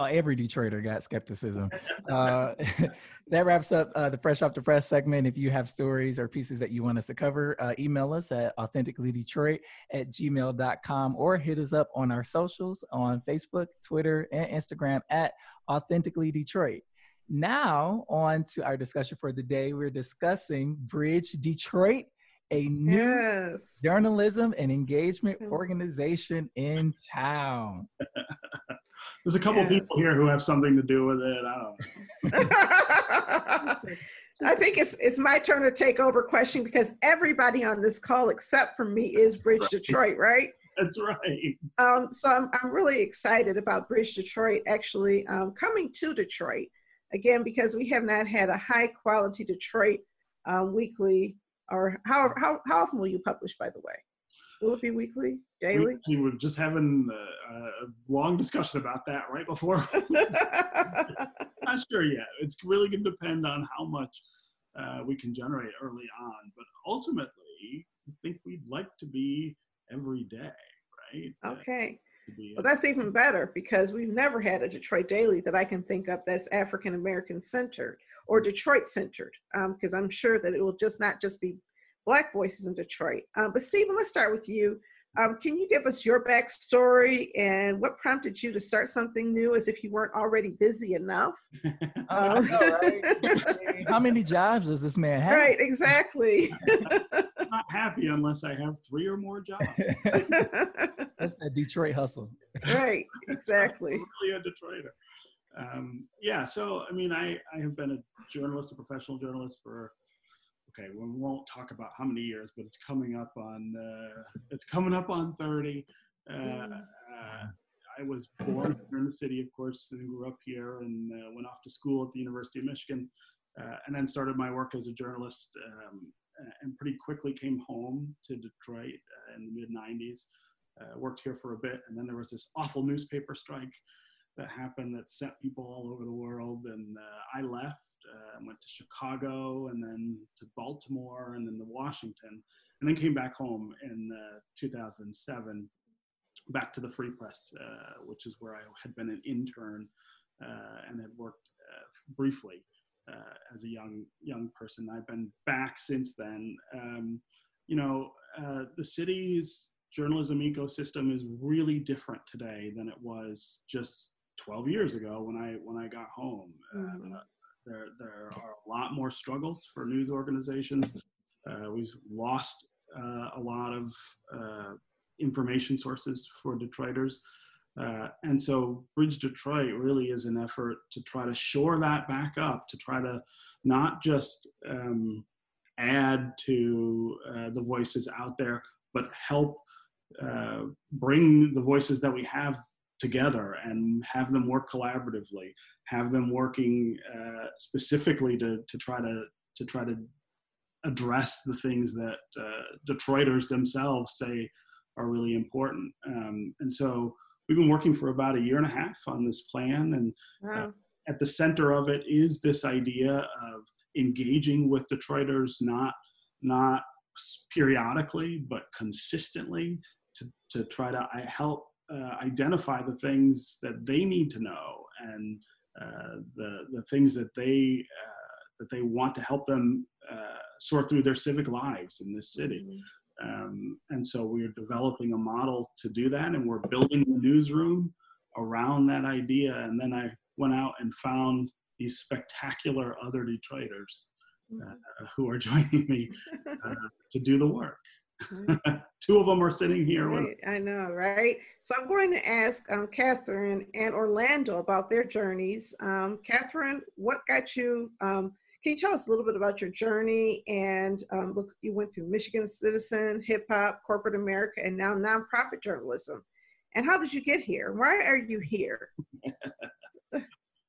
Speaker 1: Uh, every Detroiter got skepticism. Uh, that wraps up uh, the Fresh Off the Press segment. If you have stories or pieces that you want us to cover, uh, email us at authenticallydetroit at gmail.com or hit us up on our socials on Facebook, Twitter, and Instagram at Authentically Detroit. Now, on to our discussion for the day. We're discussing Bridge Detroit, a new
Speaker 2: Yes.
Speaker 1: journalism and engagement
Speaker 2: Mm.
Speaker 1: organization in town.
Speaker 3: There's a couple people here who have something to do with it. I don't know.
Speaker 2: I think it's it's my turn to take over question because everybody on this call except for me is Bridge Detroit, right?
Speaker 3: That's right.
Speaker 2: Um, so I'm, I'm really excited about Bridge Detroit actually um, coming to Detroit again because we have not had a high quality Detroit um, weekly or how, how how often will you publish by the way? Will it be weekly, daily?
Speaker 3: we were just having a, a long discussion about that right before. Not sure yet. It's really going to depend on how much uh, we can generate early on. But ultimately, I think we'd like to be every day, right?
Speaker 2: Okay.
Speaker 3: To be-
Speaker 2: Well, that's even better because we've never had a Detroit Daily that I can think of that's African American centered or Detroit centered, because I'm sure that it will just not just be Black voices in Detroit. Um, but Stephen, let's start with you. Um, can you give us your backstory and what prompted you to start something new, as if you weren't already busy enough?
Speaker 1: I know, right? How many jobs does this man have?
Speaker 2: right, exactly.
Speaker 3: I'm not happy unless I have three or more jobs.
Speaker 1: That's that Detroit hustle.
Speaker 2: right, exactly.
Speaker 3: I'm really a Detroiter. Um, yeah, so I mean, I, I have been a journalist, a professional journalist for okay, we won't talk about how many years, but it's coming up on uh, it's coming up on thirty. Uh,
Speaker 2: Mm.
Speaker 3: uh, I was born here in the city, of course, and grew up here, and uh, went off to school at the University of Michigan, uh, and then started my work as a journalist, um, and pretty quickly came home to Detroit uh, in the mid '90s. Uh, worked here for a bit, and then there was this awful newspaper strike that happened that sent people all over the world. And uh, I left, uh, went to Chicago, and then to Baltimore, and then to Washington, and then came back home in uh, 2007, back to the Free Press, uh, which is where I had been an intern uh, and had worked uh, briefly. Uh, as a young young person, I've been back since then. Um, you know, uh, the city's journalism ecosystem is really different today than it was just 12 years ago when I when I got home.
Speaker 2: Mhm.
Speaker 3: Uh, there there are a lot more struggles for news organizations. Uh, we've lost uh, a lot of uh, information sources for Detroiters. Uh, and so Bridge Detroit really is an effort to try to shore that back up, to try to not just um, add to uh, the voices out there, but help uh, bring the voices that we have together and have them work collaboratively, have them working uh, specifically to, to try to to try to address the things that uh, Detroiters themselves say are really important. Um, and so we've been working for about a year and a half on this plan, and
Speaker 2: Wow.
Speaker 3: at the center of it is this idea of engaging with Detroiters, not not periodically but consistently, to to try to help uh, identify the things that they need to know and uh, the the things that they uh, that they want to help them uh, sort through their civic lives in this city.
Speaker 2: Mhm.
Speaker 3: Um, and so we're developing a model to do that, and we're building the newsroom around that idea. And then I went out and found these spectacular other Detroiters uh, who are joining me uh, to do the work. Two of them are sitting here with
Speaker 2: Right, I know, right? So I'm going to ask um, Catherine and Orlando about their journeys. Um, Catherine, what got you? Can you tell us a little bit about your journey? And um, look, you went through Michigan Citizen, hip hop, corporate America, and now nonprofit journalism. And how did you get here? Why are you here?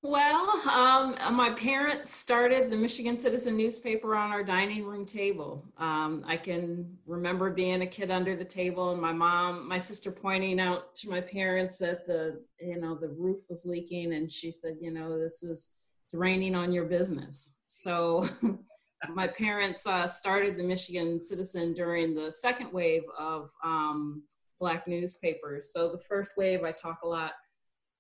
Speaker 4: Well, um, my parents started the Michigan Citizen newspaper on our dining room table. Um, I can remember being a kid under the table and my mom, my sister pointing out to my parents that the, you know, the roof was leaking and she said, you know, this is, it's raining on your business. So my parents uh, started the Michigan Citizen during the second wave of um, Black newspapers. So the first wave, I talk a lot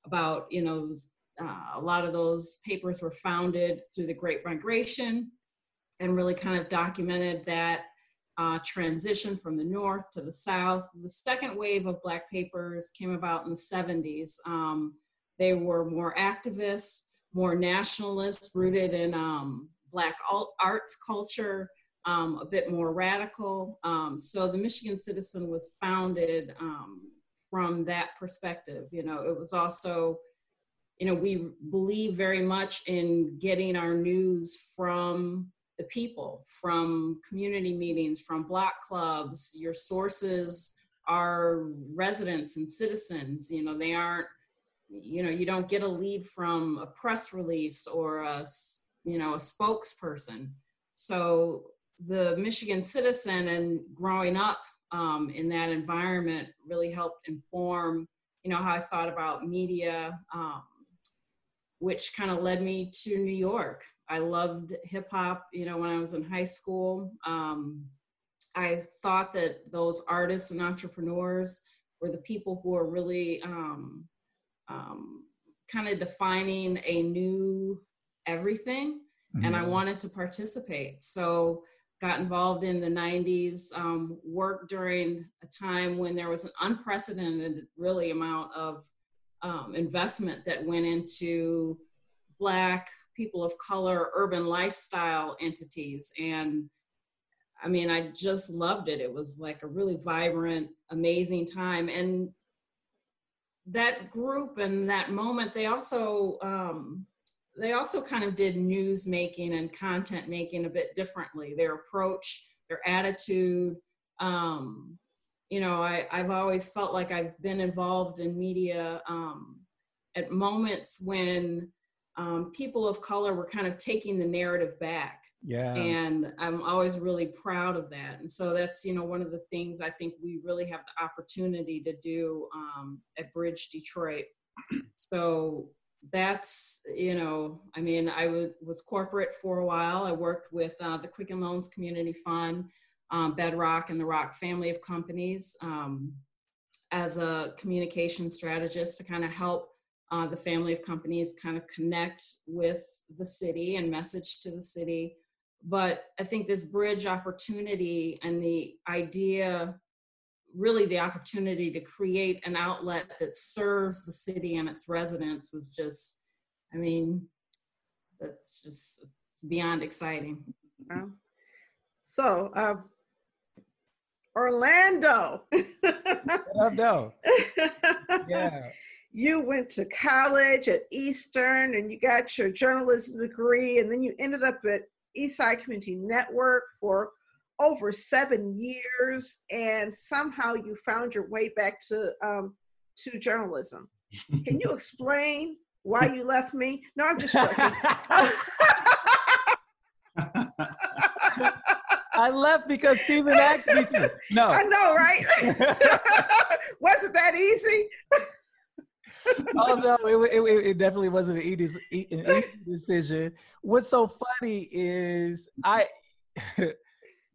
Speaker 4: about, you know, uh, a lot of those papers were founded through the Great Migration and really kind of documented that uh, transition from the North to the South. The second wave of Black papers came about in the 70s. Um, they were more activist, more nationalist, rooted in um, Black arts culture, um, a bit more radical. Um, so the Michigan Citizen was founded um, from that perspective. You know, it was also, you know, we believe very much in getting our news from the people, from community meetings, from block clubs. Your sources are residents and citizens. You know, they aren't, you know, you don't get a lead from a press release or a, you know, a spokesperson. So the Michigan Citizen and growing up um, in that environment really helped inform, you know, how I thought about media, um, which kind of led me to New York. I loved hip hop, you know, when I was in high school. Um, I thought that those artists and entrepreneurs were the people who are really um, um, kind of defining a new everything. Mm-hmm. And I mm-hmm. wanted to participate. So got involved in the 90s, um, worked during a time when there was an unprecedented, really, amount of um, investment that went into Black, people of color, urban lifestyle entities. And I mean, I just loved it. It was like a really vibrant, amazing time. And that group and that moment, they also um, they also kind of did news making and content making a bit differently. Their approach, their attitude. Um, you know, I, I've always felt like I've been involved in media um, at moments when um, people of color were kind of taking the narrative back.
Speaker 1: Yeah.
Speaker 4: And I'm always really proud of that. And so that's, you know, one of the things I think we really have the opportunity to do um, at Bridge Detroit. So that's you know i mean I w- was corporate for a while i worked with uh, the quicken loans community fund um, bedrock and the rock family of companies um, as a communication strategist to kind of help uh, the family of companies kind of connect with the city and message to the city but i think this bridge opportunity and the idea really the opportunity to create an outlet that serves the city and its residents was just, I mean, that's just it's beyond exciting.
Speaker 2: So, um, Orlando.
Speaker 1: Orlando. yeah.
Speaker 2: You went to college at Eastern and you got your journalism degree, and then you ended up at Eastside Community Network for over seven years, and somehow you found your way back to um, to journalism. Can you explain why you left me? No, I'm just joking.
Speaker 1: I left because Stephen asked me to. No,
Speaker 2: I know, right? Wasn't that easy?
Speaker 1: oh no, it, it, it, definitely wasn't an easy, an easy decision. What's so funny is I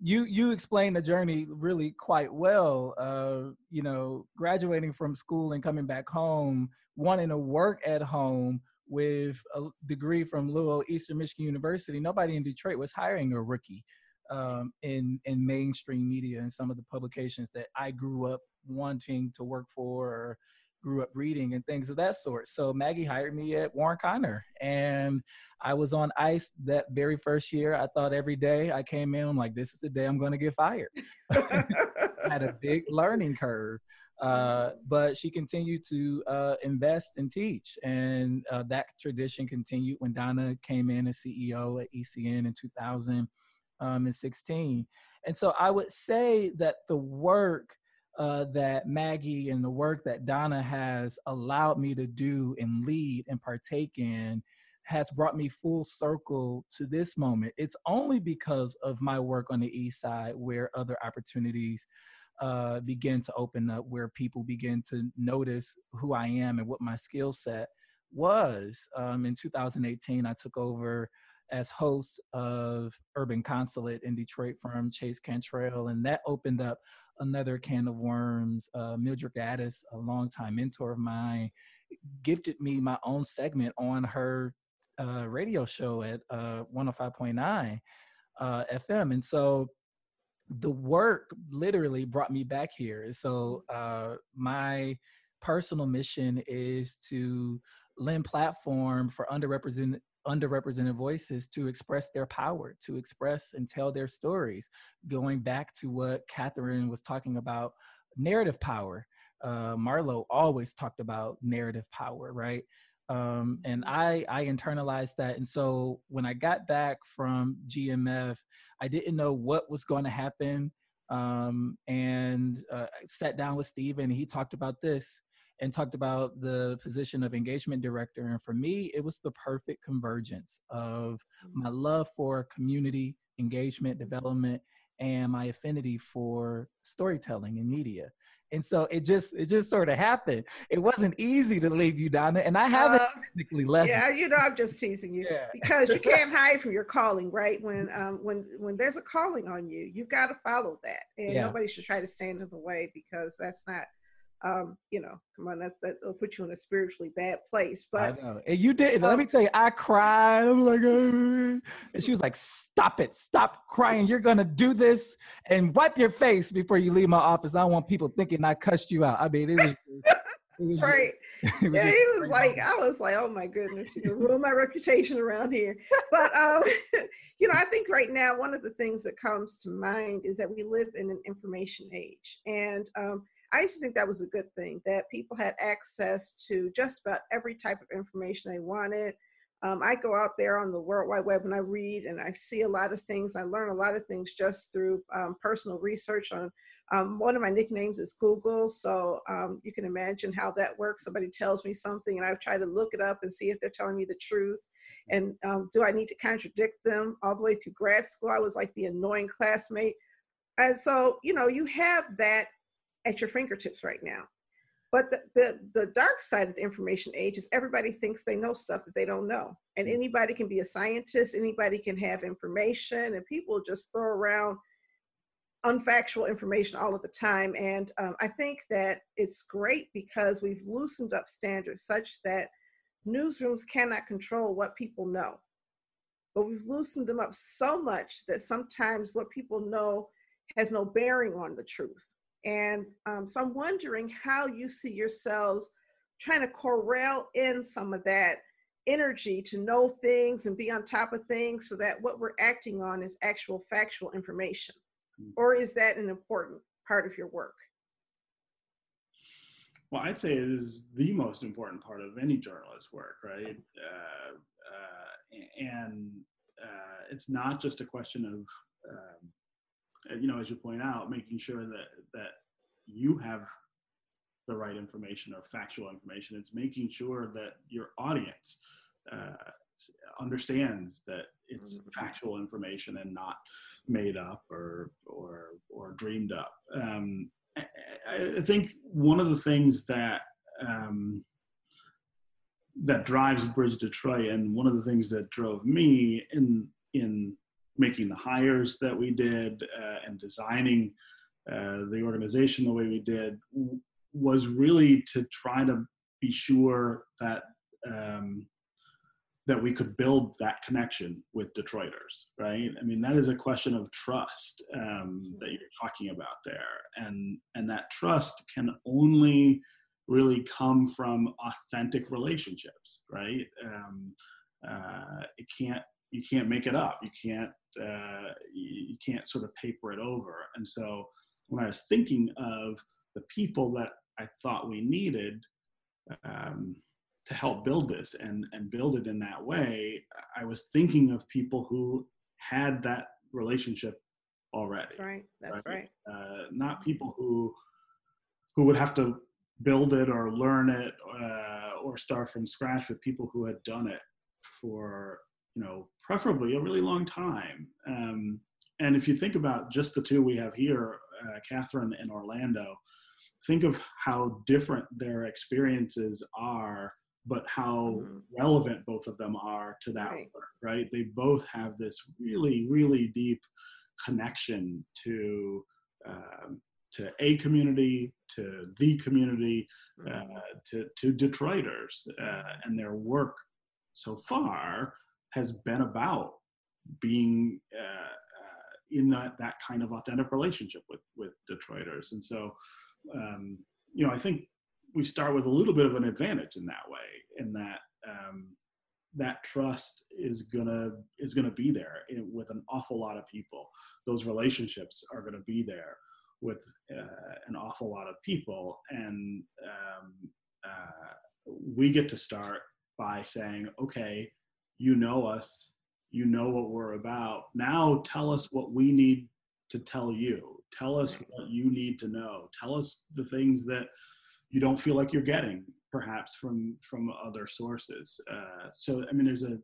Speaker 1: you you explained the journey really quite well. Uh, you know, graduating from school and coming back home, wanting to work at home with a degree from Louisville Eastern Michigan University. Nobody in Detroit was hiring a rookie um, in in mainstream media and some of the publications that I grew up wanting to work for or grew up reading and things of that sort. So Maggie hired me at Warren Conner and I was on ice that very first year. I thought every day I came in, I'm like, this is the day I'm going to get fired. I had a big learning curve. Uh, but she continued to uh, invest and teach. And uh, that tradition continued when Donna came in as CEO at ECN in 2016. Um, and so I would say that the work uh, that Maggie and the work that Donna has allowed me to do and lead and partake in has brought me full circle to this moment. It's only because of my work on the East Side where other opportunities uh, begin to open up, where people begin to notice who I am and what my skill set was. Um, in 2018, I took over as host of Urban Consulate in Detroit from Chase Cantrell, and that opened up another can of worms. Uh, Mildred Gaddis, a longtime mentor of mine, gifted me my own segment on her uh, radio show at uh, 105.9 uh, FM. And so the work literally brought me back here. So uh, my personal mission is to lend platform for underrepresented underrepresented voices to express their power, to express and tell their stories. Going back to what Catherine was talking about, narrative power. Uh, Marlo always talked about narrative power, right? Um, and I I internalized that. And so when I got back from GMF, I didn't know what was going to happen. Um, and uh, I sat down with Steve, and he talked about this and talked about the position of engagement director. And for me, it was the perfect convergence of my love for community engagement development and my affinity for storytelling and media. And so it just it just sort of happened. It wasn't easy to leave you down there, and I haven't
Speaker 2: Uh,
Speaker 1: technically left.
Speaker 2: Yeah, you know, I'm just teasing you
Speaker 1: Yeah.
Speaker 2: because you can't hide from your calling, right? When um when when there's a calling on you, you've got to follow that, and
Speaker 1: Yeah.
Speaker 2: nobody should try to stand in the way because that's not, um, you know, come on, that's that'll put you in a spiritually bad place.
Speaker 1: I
Speaker 2: But
Speaker 1: know. And you did. Let
Speaker 2: Um,
Speaker 1: me tell you, I cried. I'm like, and she was like, "Stop it! Stop crying! You're gonna do this and wipe your face before you leave my office. I don't want people thinking I cussed you out. I mean, it was, it was
Speaker 2: right,
Speaker 1: it was
Speaker 2: yeah, he was like. I was like, oh my goodness, you ruin my reputation around here. But um, you know, I think right now one of the things that comes to mind is that we live in an information age, and um, I used to think that was a good thing that people had access to just about every type of information they wanted. Um, I go out there on the World Wide Web and I read and I see a lot of things. I learn a lot of things just through um, personal research on um, one of my nicknames is Google, so um, you can imagine how that works. Somebody tells me something, and I try to look it up and see if they're telling me the truth. And um, do I need to contradict them? All the way through grad school, I was like the annoying classmate. And so, you know, you have that at your fingertips right now. But the, the, the dark side of the information age is everybody thinks they know stuff that they don't know. And anybody can be a scientist, anybody can have information, and people just throw around unfactual information all of the time. And um, I think that it's great because we've loosened up standards such that newsrooms cannot control what people know. But we've loosened them up so much that sometimes what people know has no bearing on the truth. And um, so I'm wondering how you see yourselves trying to corral in some of that energy to know things and be on top of things so that what we're acting on is actual factual information? Or is that an important part of your work?
Speaker 3: Well, I'd say it is the most important part of any journalist's work, right? Uh, uh, and uh, it's not just a question of, um, you know, as you point out, making sure that that you have the right information or factual information. It's making sure that your audience uh, understands that it's factual information and not made up or or or dreamed up. Um, I, I think one of the things that um, that drives Bridge Detroit, and one of the things that drove me in in making the hires that we did uh, and designing uh, the organization the way we did, was really to try to be sure that um, that we could build that connection with Detroiters, right? I mean, that is a question of trust um, that you're talking about there, and and that trust can only really come from authentic relationships, right? Um, uh, it can't you can't make it up. You can't uh, you, can't sort of paper it over. And so when I was thinking of the people that I thought we needed. Um, to help build this and and build it in that way i was thinking of people who had that relationship already
Speaker 2: that's right that's
Speaker 3: Right.
Speaker 2: right
Speaker 3: uh, not people who who would have to build it or learn it uh, or start from scratch but people who had done it for you know preferably a really long time um, and if you think about just the two we have here uh, catherine and orlando think of how different their experiences are but how
Speaker 2: Mhm.
Speaker 3: relevant both of them are to that
Speaker 2: Right.
Speaker 3: work right they both have this really really deep connection to um, to a community to the community uh,
Speaker 2: Mhm.
Speaker 3: to to detroiters uh, and their work so far has been about being uh, uh, in that that kind of authentic relationship with with detroiters and so um, you know i think we start with a little bit of an advantage in that way, in that um, that trust is gonna is gonna be there with an awful lot of people. Those relationships are gonna be there with uh, an awful lot of people, and um, uh, we get to start by saying, okay, you know us, you know what we're about. Now tell us what we need to tell you. Tell us what you need to know. Tell us the things that you don't feel like you're getting perhaps from from other sources. Uh, so I mean, there's a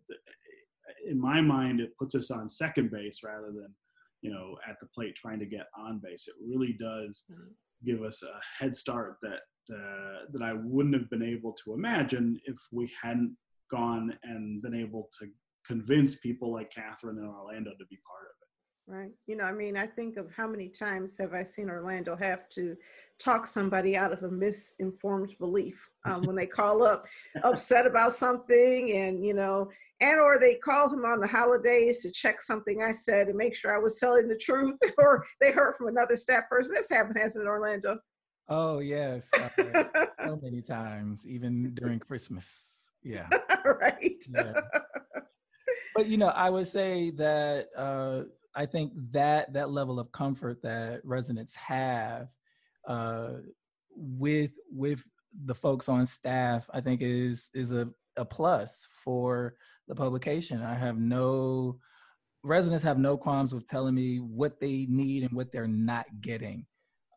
Speaker 3: in my mind, it puts us on second base rather than you know at the plate trying to get on base. It really does mm-hmm. give us a head start that uh, that I wouldn't have been able to imagine if we hadn't gone and been able to convince people like Catherine in Orlando to be part of it.
Speaker 2: Right. You know, I mean, I think of how many times have I seen Orlando have to talk somebody out of a misinformed belief um, when they call up upset about something and, you know, and or they call him on the holidays to check something I said and make sure I was telling the truth, or they heard from another staff person. This happened, hasn't it, Orlando?
Speaker 1: Oh yes, uh, so many times, even during Christmas. Yeah.
Speaker 2: right. Yeah.
Speaker 1: But you know, I would say that uh, I think that that level of comfort that residents have uh, with with the folks on staff, I think is is a, a plus for the publication. I have no residents have no qualms with telling me what they need and what they're not getting.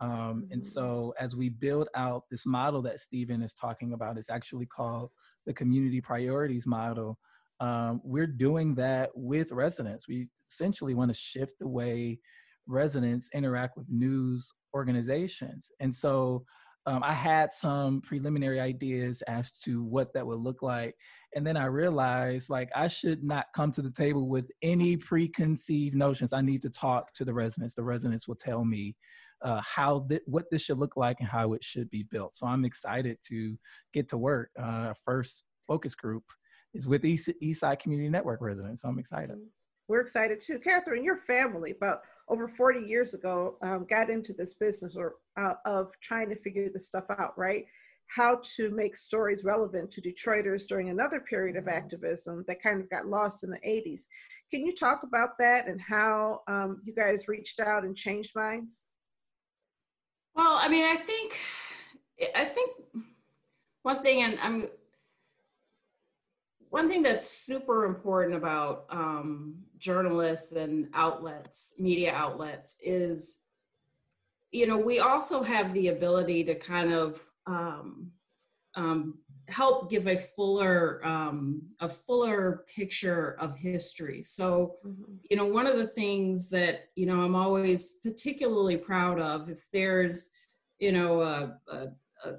Speaker 1: Um, and so as we build out this model that Stephen is talking about, it's actually called the community priorities model. Um, we're doing that with residents. We essentially want to shift the way residents interact with news organizations. And so um, I had some preliminary ideas as to what that would look like. And then I realized like I should not come to the table with any preconceived notions. I need to talk to the residents. The residents will tell me uh, how th- what this should look like and how it should be built. So I'm excited to get to work. Uh, first focus group is with East, Eastside Community Network residents. So I'm excited.
Speaker 2: We're excited too. Catherine, your family, about over 40 years ago, um, got into this business or uh, of trying to figure this stuff out, right? How to make stories relevant to Detroiters during another period of activism that kind of got lost in the 80s. Can you talk about that and how um, you guys reached out and changed minds?
Speaker 4: Well, I mean, I think, I think one thing, and I'm one thing that's super important about um, journalists and outlets, media outlets, is you know we also have the ability to kind of um, um, help give a fuller um, a fuller picture of history. So mm-hmm. you know one of the things that you know I'm always particularly proud of if there's you know a, a, a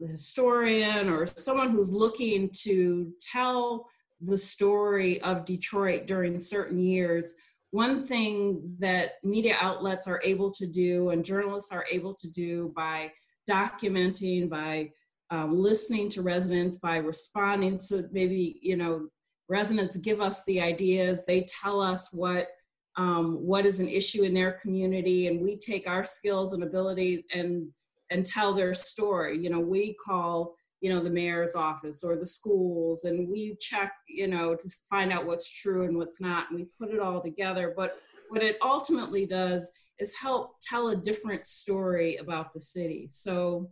Speaker 4: historian or someone who's looking to tell the story of Detroit during certain years, one thing that media outlets are able to do and journalists are able to do by documenting, by um, listening to residents, by responding. So maybe, you know, residents give us the ideas, they tell us what um, what is an issue in their community, and we take our skills and ability and and tell their story. You know, we call, you know, the mayor's office or the schools and we check, you know, to find out what's true and what's not. And we put it all together. But what it ultimately does is help tell a different story about the city. So,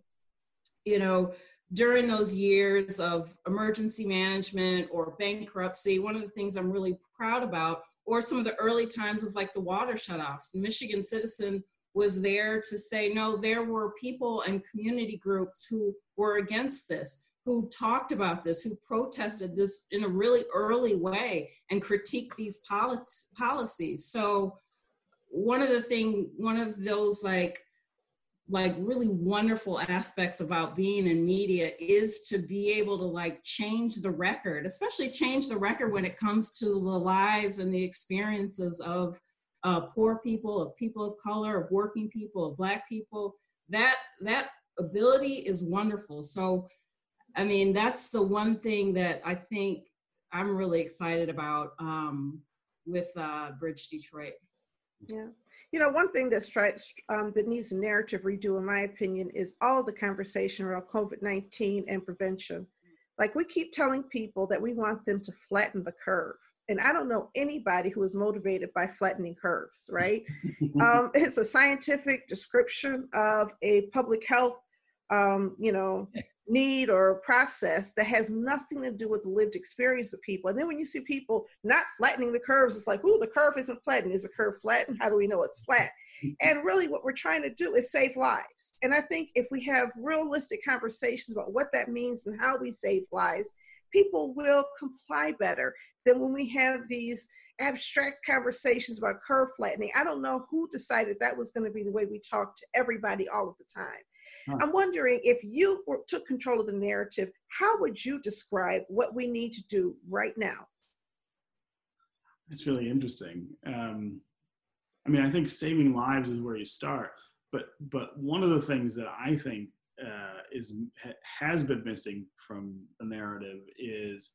Speaker 4: you know, during those years of emergency management or bankruptcy, one of the things I'm really proud about, or some of the early times of like the water shutoffs, the Michigan Citizen was there to say, no, there were people and community groups who were against this, who talked about this, who protested this in a really early way and critiqued these policies. So one of the thing, one of those like, like really wonderful aspects about being in media is to be able to like change the record, especially change the record when it comes to the lives and the experiences of uh, poor people, of people of color, of working people, of black people. That that ability is wonderful. So, I mean, that's the one thing that I think I'm really excited about um, with uh, Bridge Detroit.
Speaker 2: Yeah. You know, one thing that strikes um, that needs a narrative redo, in my opinion, is all the conversation around COVID nineteen and prevention. Like we keep telling people that we want them to flatten the curve, and I don't know anybody who is motivated by flattening curves. Right? um, it's a scientific description of a public health, um, you know, need or process that has nothing to do with the lived experience of people. And then when you see people not flattening the curves, it's like, oh, the curve isn't flattened. Is the curve flattened? How do we know it's flat? Mm-hmm. And really, what we're trying to do is save lives. And I think if we have realistic conversations about what that means and how we save lives, people will comply better than when we have these abstract conversations about curve flattening. I don't know who decided that was going to be the way we talk to everybody all of the time. Huh. I'm wondering if you were, took control of the narrative, how would you describe what we need to do right now?
Speaker 3: That's really interesting. Um, I mean, I think saving lives is where you start, but but one of the things that I think uh, is has been missing from the narrative is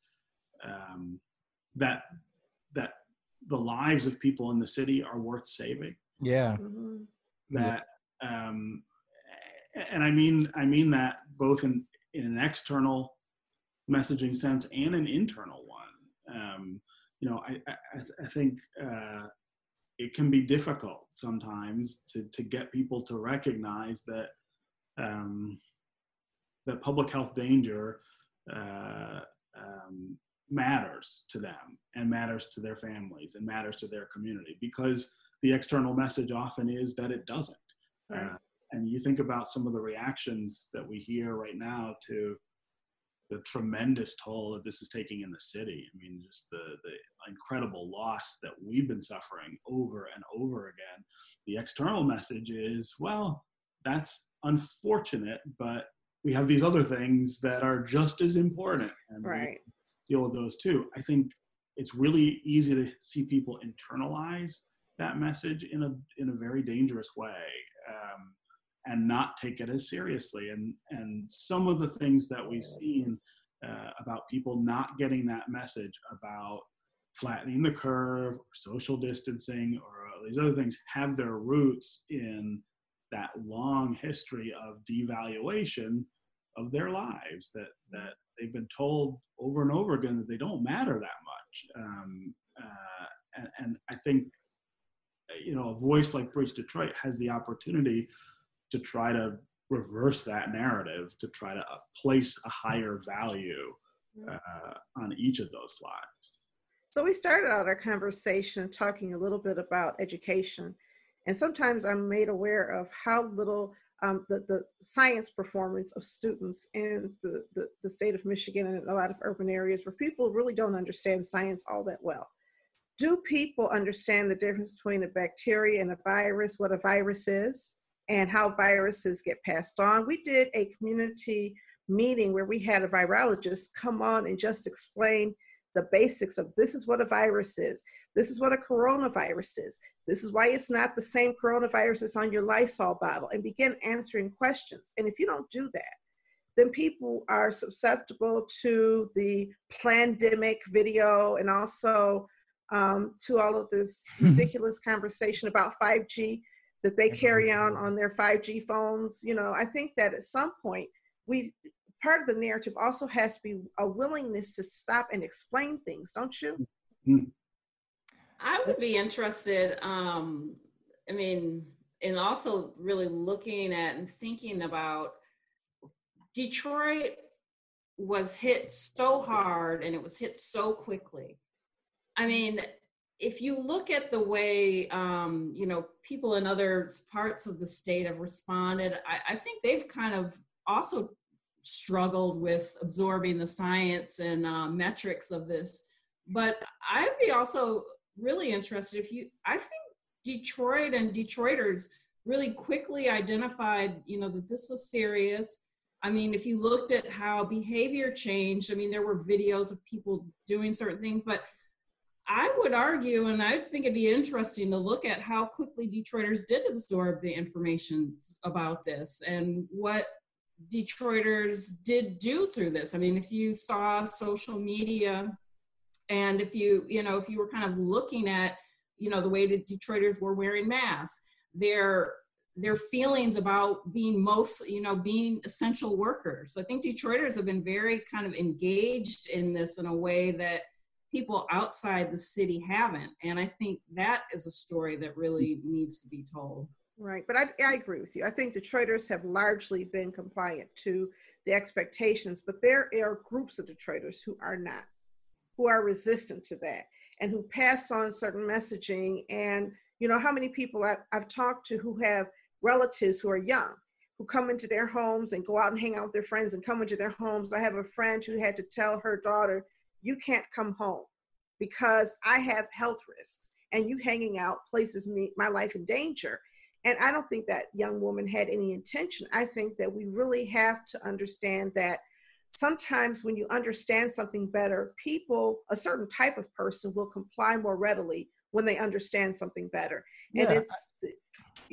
Speaker 3: um, that that the lives of people in the city are worth saving.
Speaker 1: Yeah. Mm-hmm.
Speaker 3: That um, and I mean I mean that both in in an external messaging sense and an internal one. Um, you know, I I, I think uh, it can be difficult sometimes to to get people to recognize that um, that public health danger uh, um, matters to them and matters to their families and matters to their community because the external message often is that it doesn't. Right. Uh, and you think about some of the reactions that we hear right now to the tremendous toll that this is taking in the city. I mean, just the, the incredible loss that we've been suffering over and over again. The external message is, well, that's unfortunate, but we have these other things that are just as important. And
Speaker 2: right.
Speaker 3: deal with those too. I think it's really easy to see people internalize that message in a in a very dangerous way. Um, and not take it as seriously. And and some of the things that we've seen uh, about people not getting that message about flattening the curve, or social distancing, or these other things have their roots in that long history of devaluation of their lives that that they've been told over and over again that they don't matter that much. Um, uh, and, and I think you know a voice like Bridge Detroit has the opportunity to try to reverse that narrative to try to uh, place a higher value uh, on each of those lives.
Speaker 2: So we started out our conversation talking a little bit about education, and sometimes I'm made aware of how little um, the, the science performance of students in the, the, the state of Michigan and a lot of urban areas where people really don't understand science all that well. Do people understand the difference between a bacteria and a virus, what a virus is? And how viruses get passed on. We did a community meeting where we had a virologist come on and just explain the basics of this is what a virus is. This is what a coronavirus is. This is why it's not the same coronavirus that's on your Lysol bottle and begin answering questions. And if you don't do that, then people are susceptible to the pandemic video and also um, to all of this mm-hmm. ridiculous conversation about 5G that they carry on on their 5G phones. You know, I think that at some point we part of the narrative also has to be a willingness to stop and explain things, don't you? Mm-hmm.
Speaker 4: I would be interested. Um, I mean, and also really looking at and thinking about Detroit was hit so hard and it was hit so quickly. I mean, if you look at the way um, you know people in other parts of the state have responded, I, I, think they've kind of also struggled with absorbing the science and uh, metrics of this. But I'd be also really interested if you. I think Detroit and Detroiters really quickly identified, you know, that this was serious. I mean, if you looked at how behavior changed, I mean, there were videos of people doing certain things, but I would argue, and I think it'd be interesting to look at how quickly Detroiters did absorb the information about this and what Detroiters did do through this. I mean, if you saw social media and if you, you know, if you were kind of looking at, you know, the way that Detroiters were wearing masks, their their feelings about being most you know being essential workers i think detroiters have been very kind of engaged in this in a way that people outside the city haven't and i think that is a story that really needs to be told.
Speaker 2: Right but i, I agree with you. I think detroiters have largely been compliant to the expectations but there are groups of detroiters who are not who are resistant to that and who pass on certain messaging. And you know how many people I've, I've talked to who have relatives who are young who come into their homes and go out and hang out with their friends and come into their homes. I have a friend who had to tell her daughter, You can't come home because I have health risks and you hanging out places me my life in danger. And I don't think that young woman had any intention. I think that we really have to understand that sometimes when you understand something better, people, a certain type of person will comply more readily when they understand something better. And yeah. it's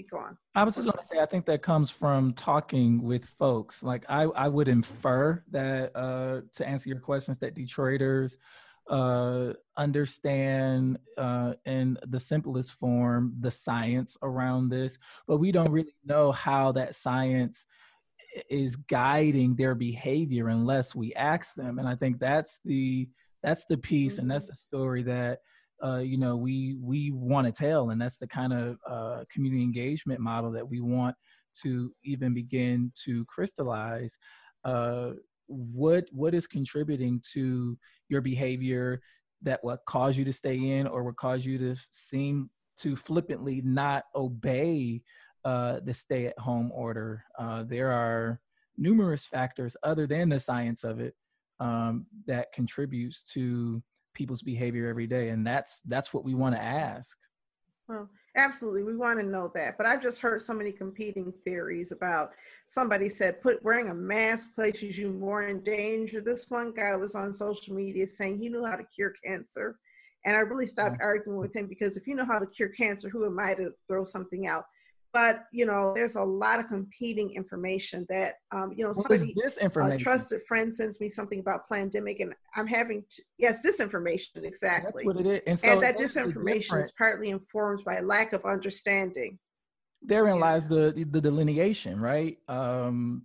Speaker 2: go on.
Speaker 1: I was just going to say, I think that comes from talking with folks. Like I, I would infer that uh, to answer your questions, that Detroiters uh, understand uh, in the simplest form the science around this, but we don't really know how that science is guiding their behavior unless we ask them. And I think that's the that's the piece, mm-hmm. and that's mm-hmm. the story that uh, you know we we want to tell and that's the kind of uh, community engagement model that we want to even begin to crystallize uh, what what is contributing to your behavior that what cause you to stay in or what cause you to seem to flippantly not obey uh, the stay at home order. Uh, there are numerous factors other than the science of it um, that contributes to people's behavior every day and that's that's what we want to ask.
Speaker 2: Well absolutely we want to know that but i've just heard so many competing theories about somebody said put wearing a mask places you more in danger. This one guy was on social media saying he knew how to cure cancer and i really stopped mm. arguing with him because if you know how to cure cancer who am i to throw something out but you know there's a lot of competing information that um, you know somebody
Speaker 1: this information?
Speaker 2: a trusted friend sends me something about pandemic and i'm having to, yes disinformation exactly
Speaker 1: that's what it is
Speaker 2: and, so and that disinformation is partly informed by a lack of understanding
Speaker 1: therein yeah. lies the the delineation right um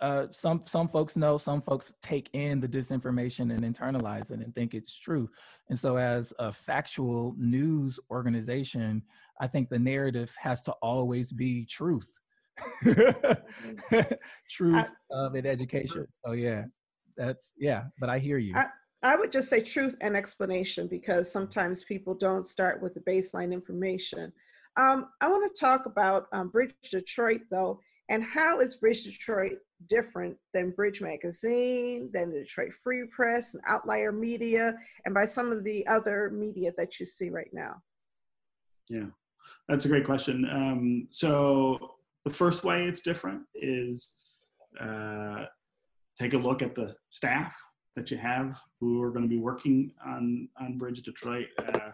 Speaker 1: uh, some some folks know, some folks take in the disinformation and internalize it and think it's true. And so, as a factual news organization, I think the narrative has to always be truth, truth I, of an education. So yeah, that's yeah. But I hear you.
Speaker 2: I, I would just say truth and explanation because sometimes people don't start with the baseline information. Um, I want to talk about um, Bridge Detroit though, and how is Bridge Detroit different than Bridge Magazine, than the Detroit Free Press and Outlier Media, and by some of the other media that you see right now?
Speaker 3: Yeah, that's a great question. Um, so the first way it's different is uh, take a look at the staff that you have who are going to be working on on Bridge Detroit. Uh,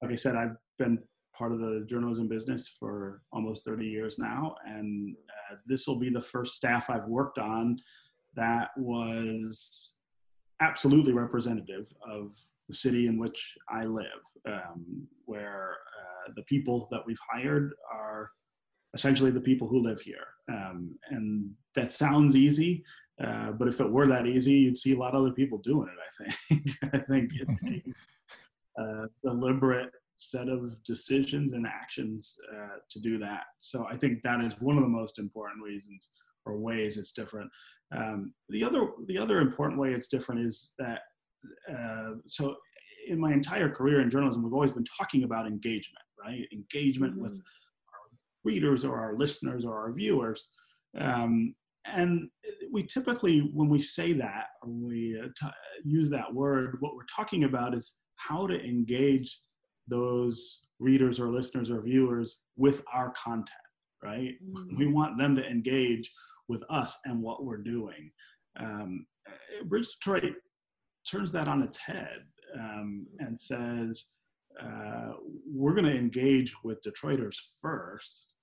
Speaker 3: like I said, I've been part of the journalism business for almost 30 years now, and uh, this will be the first staff I've worked on that was absolutely representative of the city in which I live, um, where uh, the people that we've hired are essentially the people who live here. Um, and that sounds easy, uh, but if it were that easy, you'd see a lot of other people doing it, I think. I think it's a deliberate set of decisions and actions uh, to do that. So I think that is one of the most important reasons or ways it's different. Um, the other the other important way it's different is that uh, so in my entire career in journalism, we've always been talking about engagement, right? Engagement mm-hmm. with our readers or our listeners or our viewers. Um, and we typically, when we say that or we uh, t- use that word, what we're talking about is how to engage those readers or listeners or viewers with our content, right? Mm-hmm. We want them to engage with us and what we're doing. Um, Bridge Detroit turns that on its head um, and says, uh, we're going to engage with Detroiters first,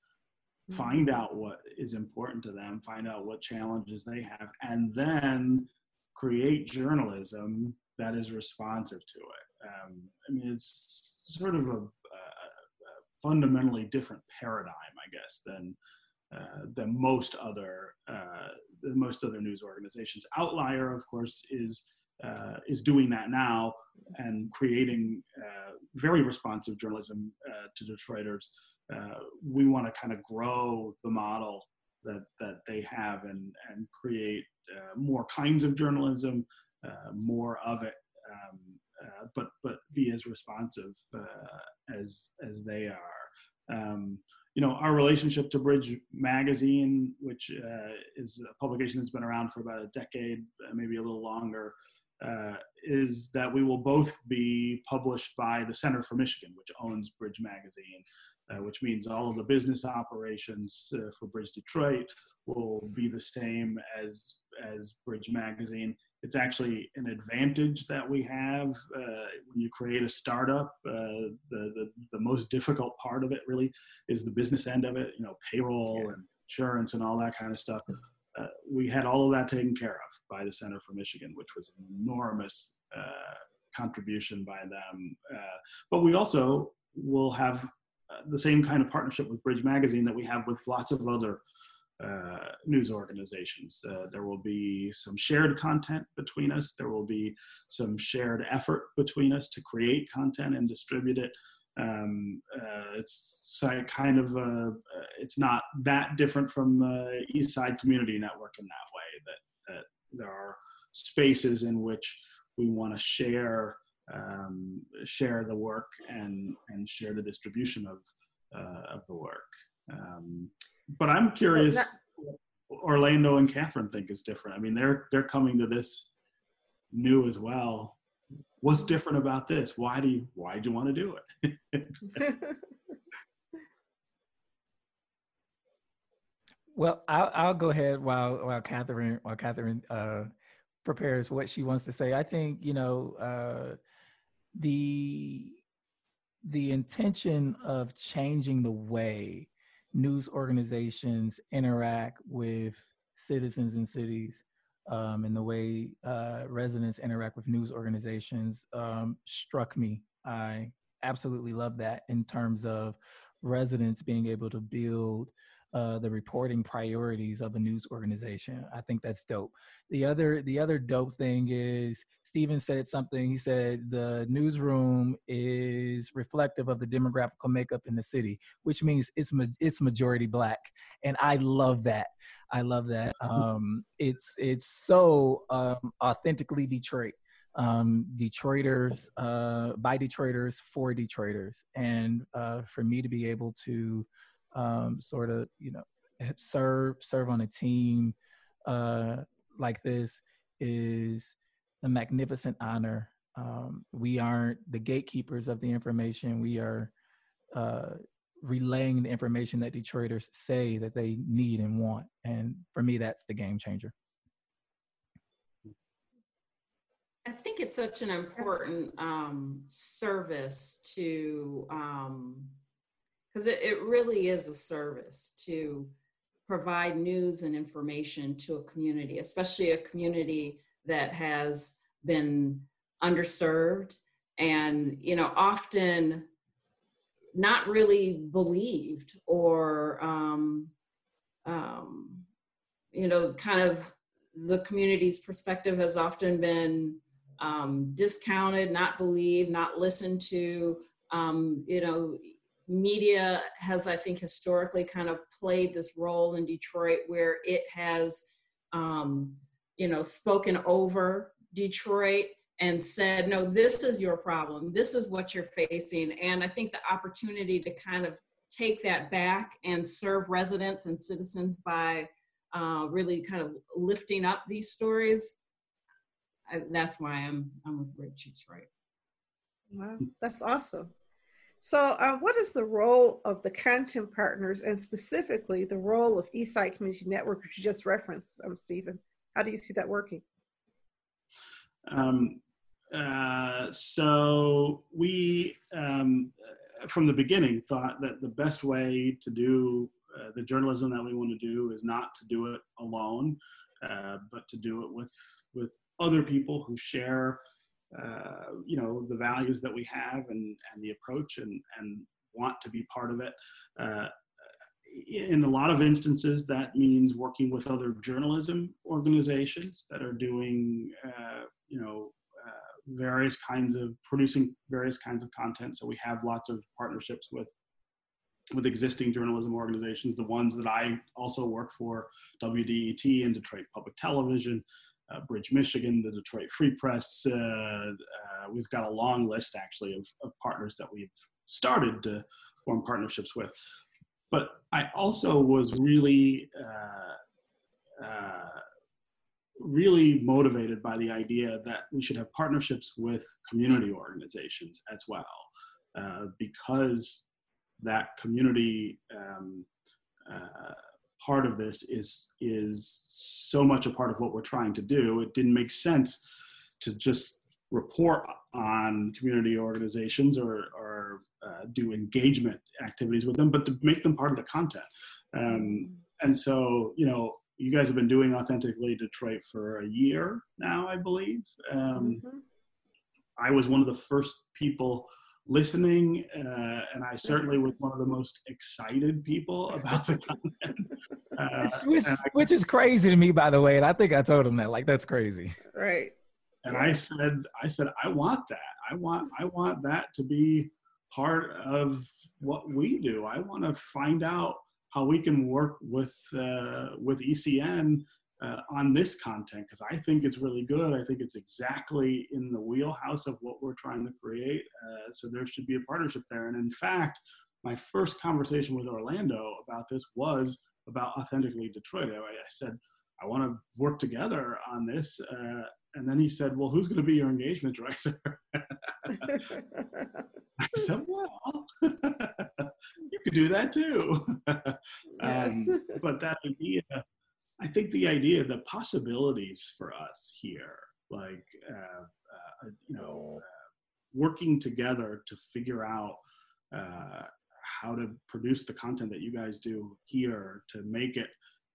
Speaker 3: find mm-hmm. out what is important to them, find out what challenges they have, and then create journalism that is responsive to it. Um, I mean, it's sort of a, a fundamentally different paradigm, I guess, than uh, than most other uh, most other news organizations. Outlier, of course, is uh, is doing that now and creating uh, very responsive journalism uh, to Detroiters. Uh, we want to kind of grow the model that that they have and and create more kinds of journalism, more of it. Um, but but be as responsive as as they are. Um, you know, our relationship to Bridge Magazine, which uh, is a publication that's been around for about a decade, uh, maybe a little longer, uh, is that we will both be published by the Center for Michigan, which owns Bridge Magazine, uh, which means all of the business operations uh, for Bridge Detroit will be the same as as Bridge Magazine it's actually an advantage that we have uh, when you create a startup. Uh, the, the, the most difficult part of it really is the business end of it. You know, payroll yeah. and insurance and all that kind of stuff. Uh, we had all of that taken care of by the Center for Michigan, which was an enormous uh, contribution by them. Uh, but we also will have uh, the same kind of partnership with Bridge Magazine that we have with lots of other uh, news organizations. Uh, there will be some shared content between us. There will be some shared effort between us to create content and distribute it. Um, uh, it's kind of uh, it's not that different from the East Side Community Network in that way. That that there are spaces in which we want to share um, share the work and and share the distribution of uh, of the work. Um, but I'm curious. Well, Orlando and Catherine think is different. I mean, they're they're coming to this new as well. What's different about this? Why do you why do you want to do it?
Speaker 1: well, I'll I'll go ahead while while Catherine while Catherine uh, prepares what she wants to say. I think you know uh, the the intention of changing the way news organizations interact with citizens in cities um, and the way uh, residents interact with news organizations um, struck me. I absolutely love that in terms of residents being able to build uh, the reporting priorities of a news organization. I think that's dope. The other the other dope thing is Stephen said something. He said the newsroom is reflective of the demographical makeup in the city, which means it's it's majority black, and I love that. I love that. Um, it's it's so um, authentically Detroit um, Detroiters uh, by Detroiters for Detroiters, and uh, for me to be able to um, sort of you know serve serve on a team uh, like this is a magnificent honor. Um, we aren't the gatekeepers of the information. We are uh, relaying the information that Detroiters say that they need and want. And for me, that's the game changer.
Speaker 4: I think it's such an important um, service to um, because it, it really is a service to provide news and information to a community, especially a community that has been underserved and you know often not really believed or um, um, you know kind of the community's perspective has often been um, discounted not believed not listened to um, you know media has, I think, historically kind of played this role in Detroit where it has, um, you know, spoken over Detroit and said, no, this is your problem. This is what you're facing. And I think the opportunity to kind of take that back and serve residents and citizens by uh, really kind of lifting up these stories. I, that's why I'm I'm with Bridge Detroit.
Speaker 2: Wow, that's awesome. So, uh, what is the role of the content partners and specifically the role of Eastside Community Network, which you just referenced, um, Stephen? How do you see that working?
Speaker 3: Um, uh, so, we, um, from the beginning, thought that the best way to do uh, the journalism that we want to do is not to do it alone, uh, but to do it with, with other people who share uh, you know the values that we have and and the approach and and want to be part of it. Uh, in a lot of instances, that means working with other journalism organizations that are doing, uh, you know, uh, various kinds of producing various kinds of content. So we have lots of partnerships with with existing journalism organizations, the ones that I also work for, WDET and Detroit Public Television, uh, Bridge Michigan, the Detroit Free Press. Uh, uh, we've got a long list actually of, of, partners that we've started to form partnerships with. But I also was really, uh, uh, really motivated by the idea that we should have partnerships with community organizations as well, because that community um, uh, part of this is is so much a part of what we're trying to do. It didn't make sense to just report on community organizations or, or uh, do engagement activities with them, but to make them part of the content. Um, and so, you know, you guys have been doing Authentically Detroit for a year now, I believe. Um, mm-hmm. I was one of the first people listening, uh, and I certainly was one of the most excited people about the content.
Speaker 1: Uh, which, I, which is crazy to me, by the way. And I think I told him that, like, that's crazy.
Speaker 2: Right.
Speaker 3: And I said, I said, I want that. I want, I want that to be part of what we do. I want to find out how we can work with uh, with ECN uh, on this content because I think it's really good. I think it's exactly in the wheelhouse of what we're trying to create. Uh, so there should be a partnership there. And in fact, my first conversation with Orlando about this was about authentically Detroit. I, I said, I want to work together on this. Uh, and then he said, Well, who's going to be your engagement director? I said, Well, you could do that too. yes. Um, but that idea I think the idea, the possibilities for us here, like uh, uh, you know, uh, working together to figure out uh, how to produce the content that you guys do here to make it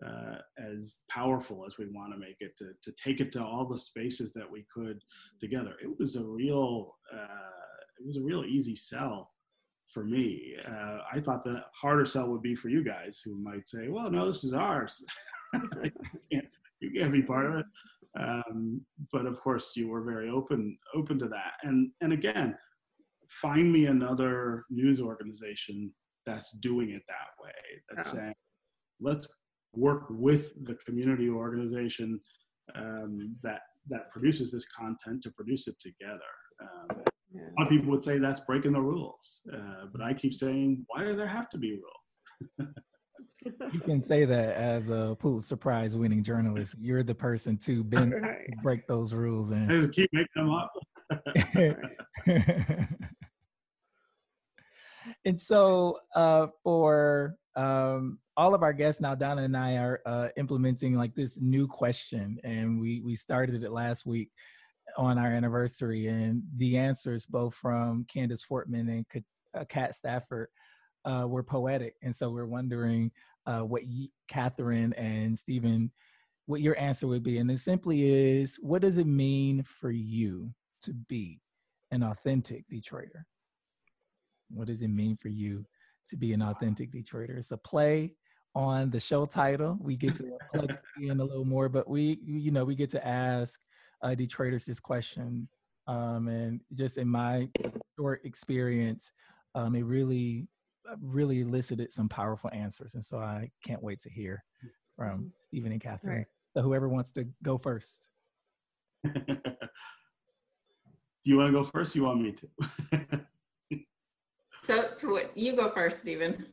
Speaker 3: uh, as powerful as we want to make it, to to take it to all the spaces that we could together. It was a real, uh, it was a real easy sell for me. Uh, I thought the harder sell would be for you guys who might say, well, no, this is ours. you, can't, you can't be part of it. Um, but of course, you were very open open to that. And and again, find me another news organization that's doing it that way. That's oh. saying, let's work with the community organization um, that that produces this content to produce it together. Um, yeah. A lot of people would say that's breaking the rules, uh, but I keep saying, why do there have to be rules?
Speaker 1: you can say that as a Pulitzer Prize winning journalist. You're the person to bend, right. break those rules and
Speaker 3: just keep making them up.
Speaker 1: and so uh, for um, all of our guests now, Donna and I are uh, implementing like this new question, and we we started it last week on our anniversary, and the answers both from Candice Fortman and Kat uh, Stafford uh, were poetic, and so we're wondering uh, what Catherine and Stephen, what your answer would be, and it simply is, what does it mean for you to be an authentic Detroiter? What does it mean for you to be an authentic Detroiter? It's a play on the show title. We get to plug in a little more, but we, you know, we get to ask uh, Detroiters this question. Um, and just in my short experience, um, it really really elicited some powerful answers. And so I can't wait to hear from mm-hmm. Stephen and Catherine. Right. So whoever wants to go first.
Speaker 3: Do you want to go first? you want me to?
Speaker 4: so what, you go first, Stephen.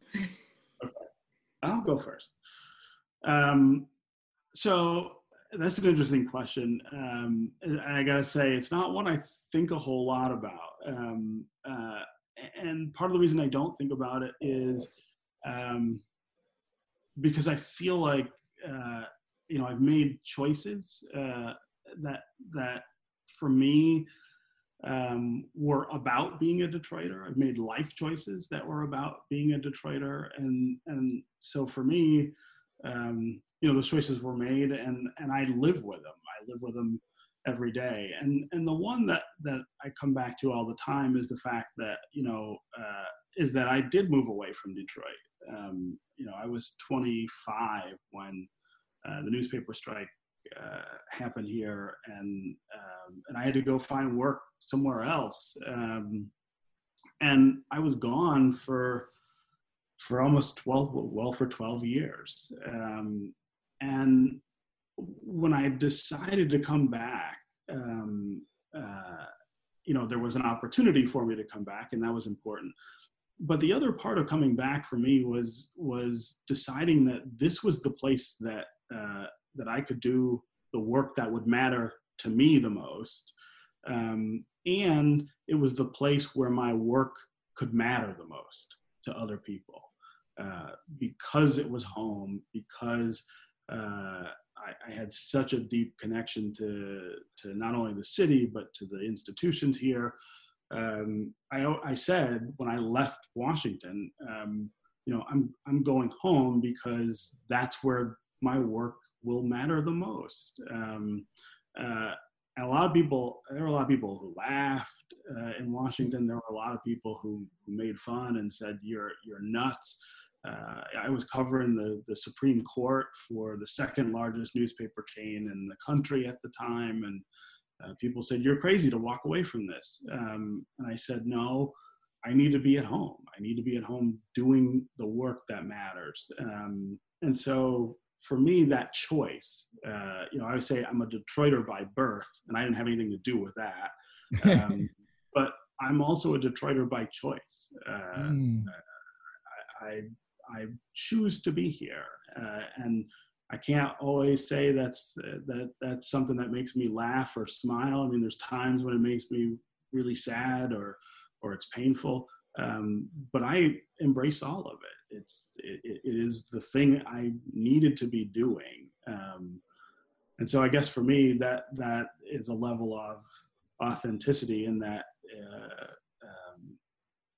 Speaker 3: okay. I'll go first. Um, so that's an interesting question. Um, I got to say, it's not one I think a whole lot about. Um, uh, and part of the reason I don't think about it is um, because I feel like uh, you know I've made choices uh, that that for me um, were about being a Detroiter. I've made life choices that were about being a Detroiter, and and so for me, um, you know, those choices were made, and and I live with them. I live with them every day. And and the one that that I come back to all the time is the fact that you know uh, is that I did move away from Detroit. Um, you know, I was 25 when uh, the newspaper strike uh, happened here, and um, and I had to go find work somewhere else. Um, and I was gone for for almost 12 well for 12 years um, and when i decided to come back um, uh, you know there was an opportunity for me to come back and that was important. But the other part of coming back for me was was deciding that this was the place that uh, that i could do the work that would matter to me the most. Um, and it was the place where my work could matter the most to other people uh, because it was home because uh, I, I, had such a deep connection to to not only the city but to the institutions here um, I, I said when I left Washington um, you know I'm I'm going home because that's where my work will matter the most um, uh, a lot of people, there were a lot of people who laughed uh, in Washington. There were a lot of people who, who made fun and said, "You're you're nuts." Uh, I was covering the the Supreme Court for the second largest newspaper chain in the country at the time, and uh, people said, "You're crazy to walk away from this." Um, and I said, "No." I need to be at home. I need to be at home doing the work that matters. Um, and so for me, that choice, uh, you know, I would say I'm a Detroiter by birth, and I didn't have anything to do with that. Um, but I'm also a Detroiter by choice. Uh, mm. I, I, choose to be here, uh, and I can't always say that's that that's something that makes me laugh or smile. I mean, there's times when it makes me really sad or or it's painful. Um, but I embrace all of it it's it, it is the thing I needed to be doing. Um, and so I guess for me that that is a level of authenticity in that uh,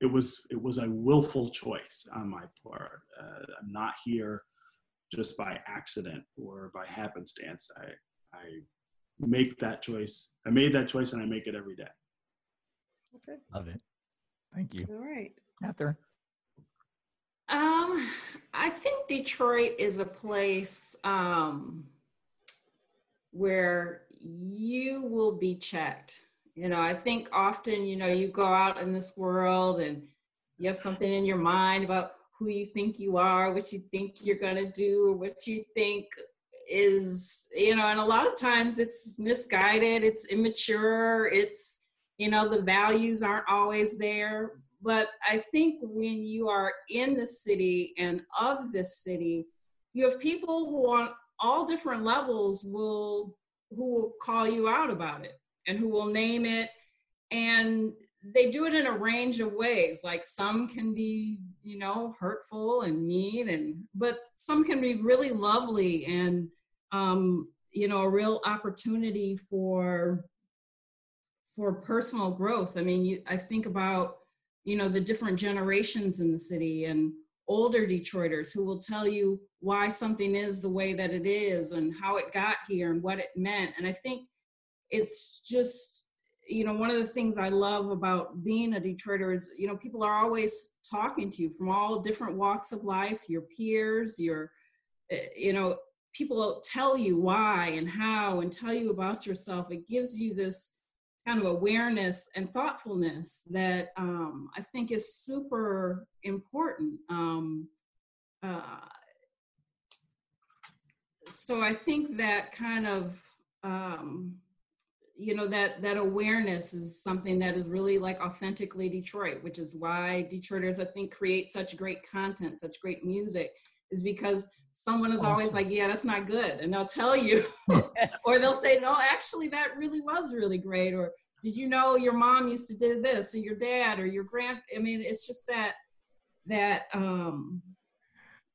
Speaker 3: it was it was a willful choice on my part. Uh, I'm not here just by accident or by happenstance. I I make that choice. I made that choice and I make it every day.
Speaker 1: Okay. Love it. Thank you.
Speaker 2: All right.
Speaker 1: Catherine.
Speaker 4: Um, I think Detroit is a place um, where you will be checked. You know, I think often, you know, you go out in this world and you have something in your mind about who you think you are, what you think you're going to do, or what you think is, you know, and a lot of times it's misguided, it's immature, it's, you know, the values aren't always there. But I think when you are in the city and of this city, you have people who on all different levels will who will call you out about it and who will name it. And they do it in a range of ways. Like some can be you know hurtful and mean and but some can be really lovely and um you know a real opportunity for for personal growth. I mean you i think about you know the different generations in the city and older detroiters who will tell you why something is the way that it is and how it got here and what it meant. And i think it's just you know one of the things i love about being a detroiter is you know people are always talking to you from all different walks of life your peers your eh, you know people tell you why and how and tell you about yourself it gives you this kind of awareness and thoughtfulness that um, I think is super important. Um, uh, so I think that kind of um, you know that that awareness is something that is really like authentically Detroit, which is why Detroiters I think create such great content, such great music, is because someone is awesome. always like, yeah, that's not good. And they'll tell you, or they'll say, no, actually, that really was really great. Or did you know your mom used to do this or your dad or your grand, I mean, it's just that, that, um,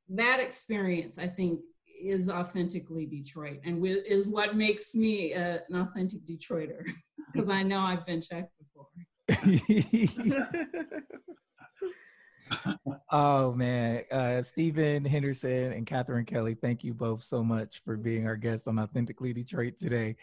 Speaker 4: that experience, I think is authentically Detroit and is what makes me a, an authentic Detroiter because I know I've been checked before.
Speaker 1: oh man, uh, Stephen Henderson and Catherine Kelly, thank you both so much for being our guests on Authentically Detroit today.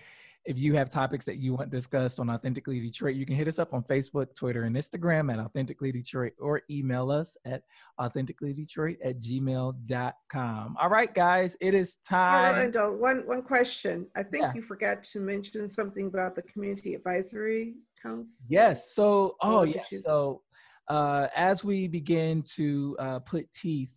Speaker 1: If you have topics that you want discussed on Authentically Detroit, you can hit us up on Facebook, Twitter, and Instagram at Authentically Detroit or email us at authenticallydetroit at gmail.com. All right, guys, it is time.
Speaker 2: Orlando, one, one question. I think
Speaker 1: Yeah.
Speaker 2: you forgot to mention something about the Community Advisory Council.
Speaker 1: Yes. So, oh, yeah. So, uh, as we begin to uh, put teeth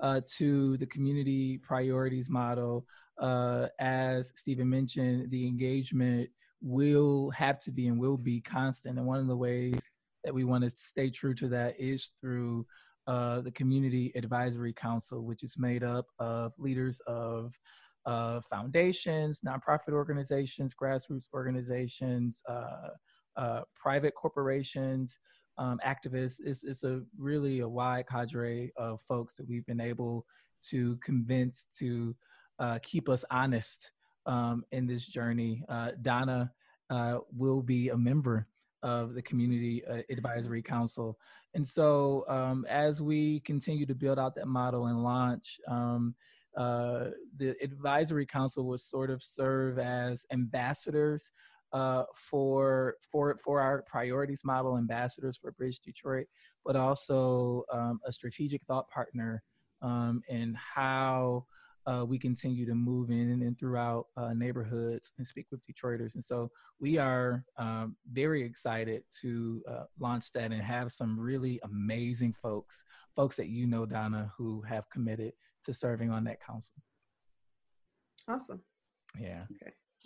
Speaker 1: uh, to the community priorities model, uh, as Stephen mentioned, the engagement will have to be and will be constant. And one of the ways that we want to stay true to that is through uh, the Community Advisory Council, which is made up of leaders of uh, foundations, nonprofit organizations, grassroots organizations, uh, uh, private corporations, um, activists. It's, it's a really a wide cadre of folks that we've been able to convince to uh, keep us honest um, in this journey. Uh, Donna uh, will be a member of the Community uh, Advisory Council. And so um, as we continue to build out that model and launch, um, uh, the Advisory Council will sort of serve as ambassadors uh, for for for our priorities model ambassadors for Bridge Detroit, but also um, a strategic thought partner um, in how uh, we continue to move in and throughout uh, neighborhoods and speak with Detroiters. And so we are um, very excited to uh, launch that and have some really amazing folks, folks that you know, Donna, who have committed to serving on that council.
Speaker 2: Awesome.
Speaker 1: Yeah.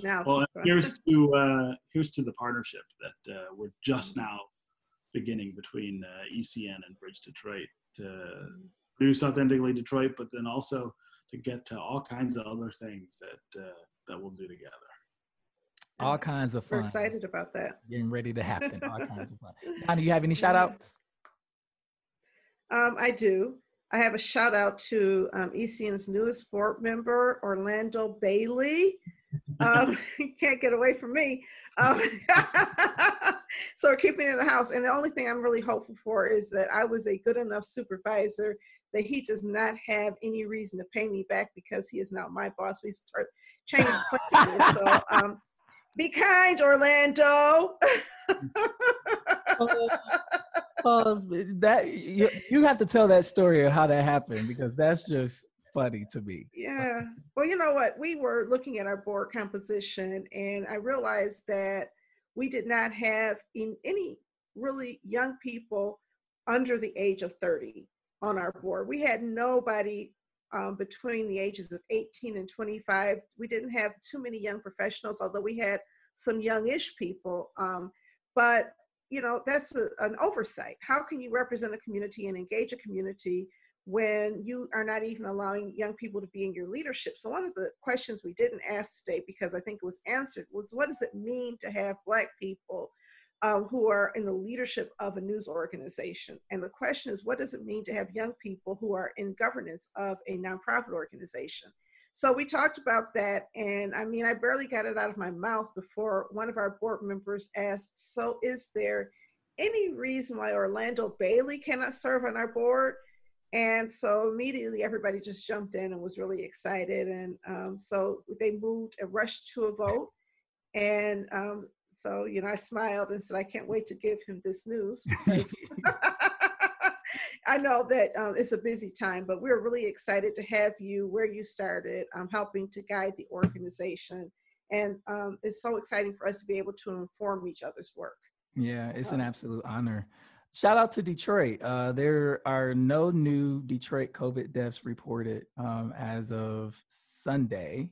Speaker 2: Now,
Speaker 3: Well, here's to uh, here's to the partnership that uh, we're just now beginning between uh, ECN and Bridge Detroit to produce authentically Detroit, but then also to get to all kinds of other things that uh, that we'll do together.
Speaker 1: All kinds of
Speaker 2: we're
Speaker 1: fun.
Speaker 2: excited about that.
Speaker 1: Getting ready to happen. All kinds of fun. Do you have any shout outs?
Speaker 2: Um, I do. I have a shout out to um, ECN's newest board member, Orlando Bailey. Um, you can't get away from me. Um, so we're keeping in the house. And the only thing I'm really hopeful for is that I was a good enough supervisor that he does not have any reason to pay me back because he is now my boss. We start changing places. so um, be kind, Orlando.
Speaker 1: Uh, that you, you have to tell that story of how that happened because that's just funny to me.
Speaker 2: Yeah. Well, you know what? We were looking at our board composition, and I realized that we did not have in any really young people under the age of 30 on our board. We had nobody um, between the ages of 18 and 25. We didn't have too many young professionals, although we had some youngish people. Um, but you know, that's a, an oversight. How can you represent a community and engage a community when you are not even allowing young people to be in your leadership? So, one of the questions we didn't ask today, because I think it was answered, was what does it mean to have Black people um, who are in the leadership of a news organization? And the question is, what does it mean to have young people who are in governance of a nonprofit organization? So we talked about that, and I mean, I barely got it out of my mouth before one of our board members asked, So, is there any reason why Orlando Bailey cannot serve on our board? And so immediately everybody just jumped in and was really excited. And um, so they moved and rushed to a vote. And um, so, you know, I smiled and said, I can't wait to give him this news because I know that um, it's a busy time, but we're really excited to have you where you started, um, helping to guide the organization. And um, it's so exciting for us to be able to inform each other's work.
Speaker 1: Yeah, it's an absolute honor. Shout out to Detroit. Uh, there are no new Detroit COVID deaths reported um, as of Sunday,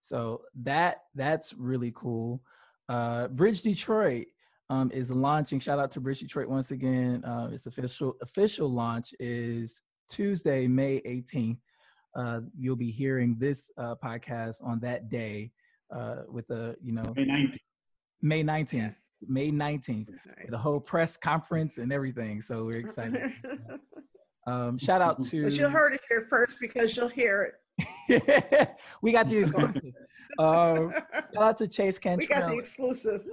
Speaker 1: so that that's really cool. Uh, Bridge Detroit um, is launching. Shout out to Bridge Detroit once again. Uh, its official official launch is Tuesday, May 18th. Uh, you'll be hearing this uh, podcast on that day uh, with a you know
Speaker 3: May 19th.
Speaker 1: May 19th.
Speaker 2: Yes.
Speaker 1: May 19th
Speaker 2: Right.
Speaker 1: the whole press conference and everything. So we're excited. Um, shout out to.
Speaker 2: but you'll
Speaker 1: to
Speaker 2: heard it here first because you'll hear it.
Speaker 1: we got the exclusive. Um, shout out to Chase
Speaker 2: we got the
Speaker 1: Cantrell.
Speaker 2: exclusive.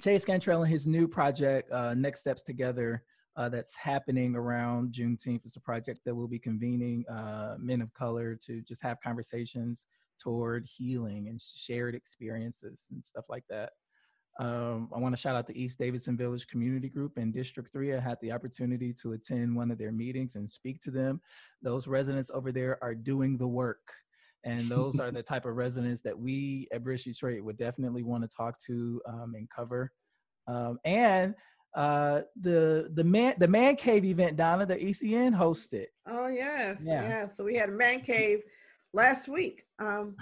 Speaker 1: Chase Cantrell and his new project, uh, Next Steps Together, uh, that's happening around Juneteenth. It's a project that will be convening uh, men of color to just have conversations toward healing and shared experiences and stuff like that. Um, I want to shout out the East Davidson Village Community Group in District 3. I had the opportunity to attend one of their meetings and speak to them. Those residents over there are doing the work. And those are the type of residents that we at Bridge Detroit would definitely want to talk to um, and cover. Um, and uh, the the man the man cave event Donna the ECN hosted.
Speaker 2: Oh yes, yeah. yeah. So we had a man cave last week. Um,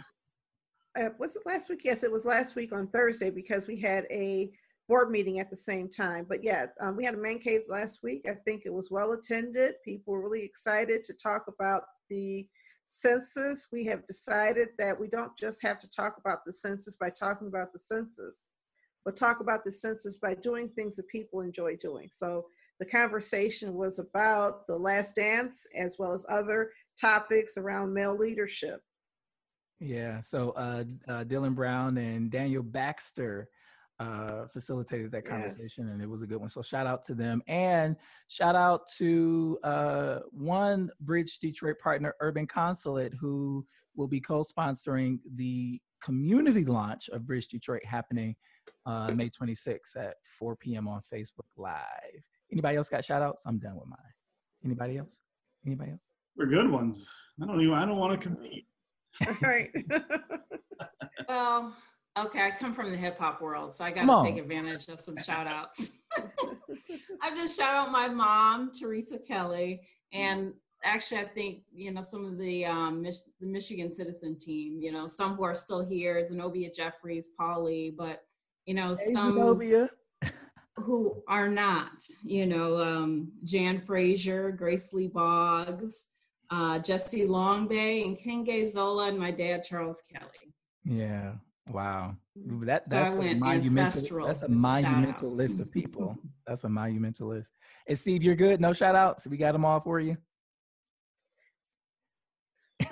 Speaker 2: uh, was it last week? Yes, it was last week on Thursday because we had a board meeting at the same time. But yeah, um, we had a man cave last week. I think it was well attended. People were really excited to talk about the census. We have decided that we don't just have to talk about the census by talking about the census, but talk about the census by doing things that people enjoy doing. So the conversation was about the last dance as well as other topics around male leadership.
Speaker 1: Yeah. So uh, uh, Dylan Brown and Daniel Baxter uh, facilitated that conversation, yes. and it was a good one. So shout out to them, and shout out to uh, one Bridge Detroit partner, Urban Consulate, who will be co-sponsoring the community launch of Bridge Detroit happening uh, May 26th at 4 p.m. on Facebook Live. Anybody else got shout outs? I'm done with mine. Anybody else? Anybody else?
Speaker 3: We're good ones. I don't even. I don't want to compete.
Speaker 2: That's right.
Speaker 4: well, okay, I come from the hip hop world, so I got to take advantage of some shout outs. I'm just shout out my mom, Teresa Kelly, and actually, I think you know some of the um, Mich- the Michigan Citizen team. You know, some who are still here, Zenobia Jeffries, Polly, but you know hey, some Zenobia. who are not. You know, um, Jan Frazier, Grace Lee Boggs uh, Jesse Longbay and Kenge Zola and my dad Charles Kelly.
Speaker 1: Yeah. Wow. That that's a monumental that's a monumental list of people. that's a monumental list. And Steve, you're good. No shout outs. We got them all for you.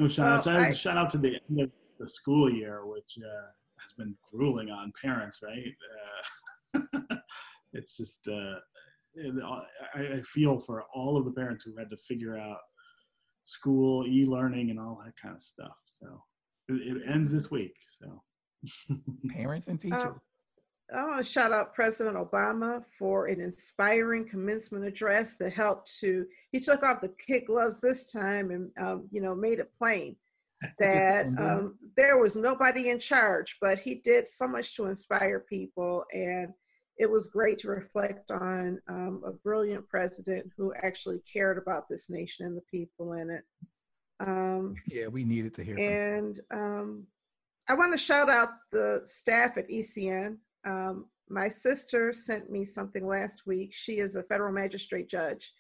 Speaker 3: No shout outs. Well, I, shout out to the end of the school year, which uh, has been grueling on parents, right? Uh, it's just uh, I, I feel for all of the parents who had to figure out school, e-learning, and all that kind of stuff. So it, it ends this week. So
Speaker 1: parents and teachers. Um,
Speaker 2: I want to shout out President Obama for an inspiring commencement address that helped to. He took off the kid gloves this time and um, you know made it plain that um, there was nobody in charge, but he did so much to inspire people and it was great to reflect on um, a brilliant president who actually cared about this nation and the people in it.
Speaker 1: Um, yeah, we needed to hear.
Speaker 2: And um, I want to shout out the staff at ECN. Um, my sister sent me something last week. She is a federal magistrate judge,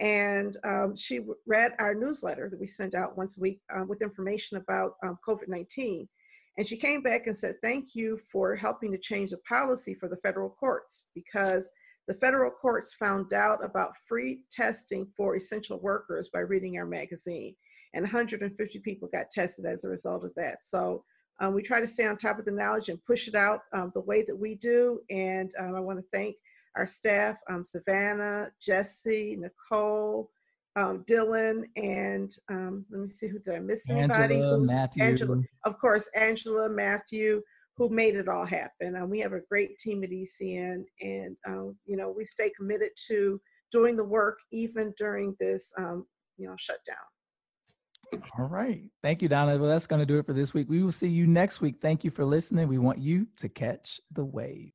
Speaker 2: and um, she read our newsletter that we send out once a week uh, with information about um, COVID 19 and she came back and said, Thank you for helping to change the policy for the federal courts because the federal courts found out about free testing for essential workers by reading our magazine. And 150 people got tested as a result of that. So um, we try to stay on top of the knowledge and push it out um, the way that we do. And um, I want to thank our staff, um, Savannah, Jesse, Nicole, um, Dylan, and um, let me see who did I miss anybody?
Speaker 1: Angela, Matthew.
Speaker 2: Angela, of course, Angela, Matthew, who made it all happen. We have a great team at ECN, and um, you know we stay committed to doing the work even during this um, you know shutdown.
Speaker 1: All right. Thank you, Donna. Well, that's going to do it for this week. We will see you next week. Thank you for listening. We want you to catch the wave.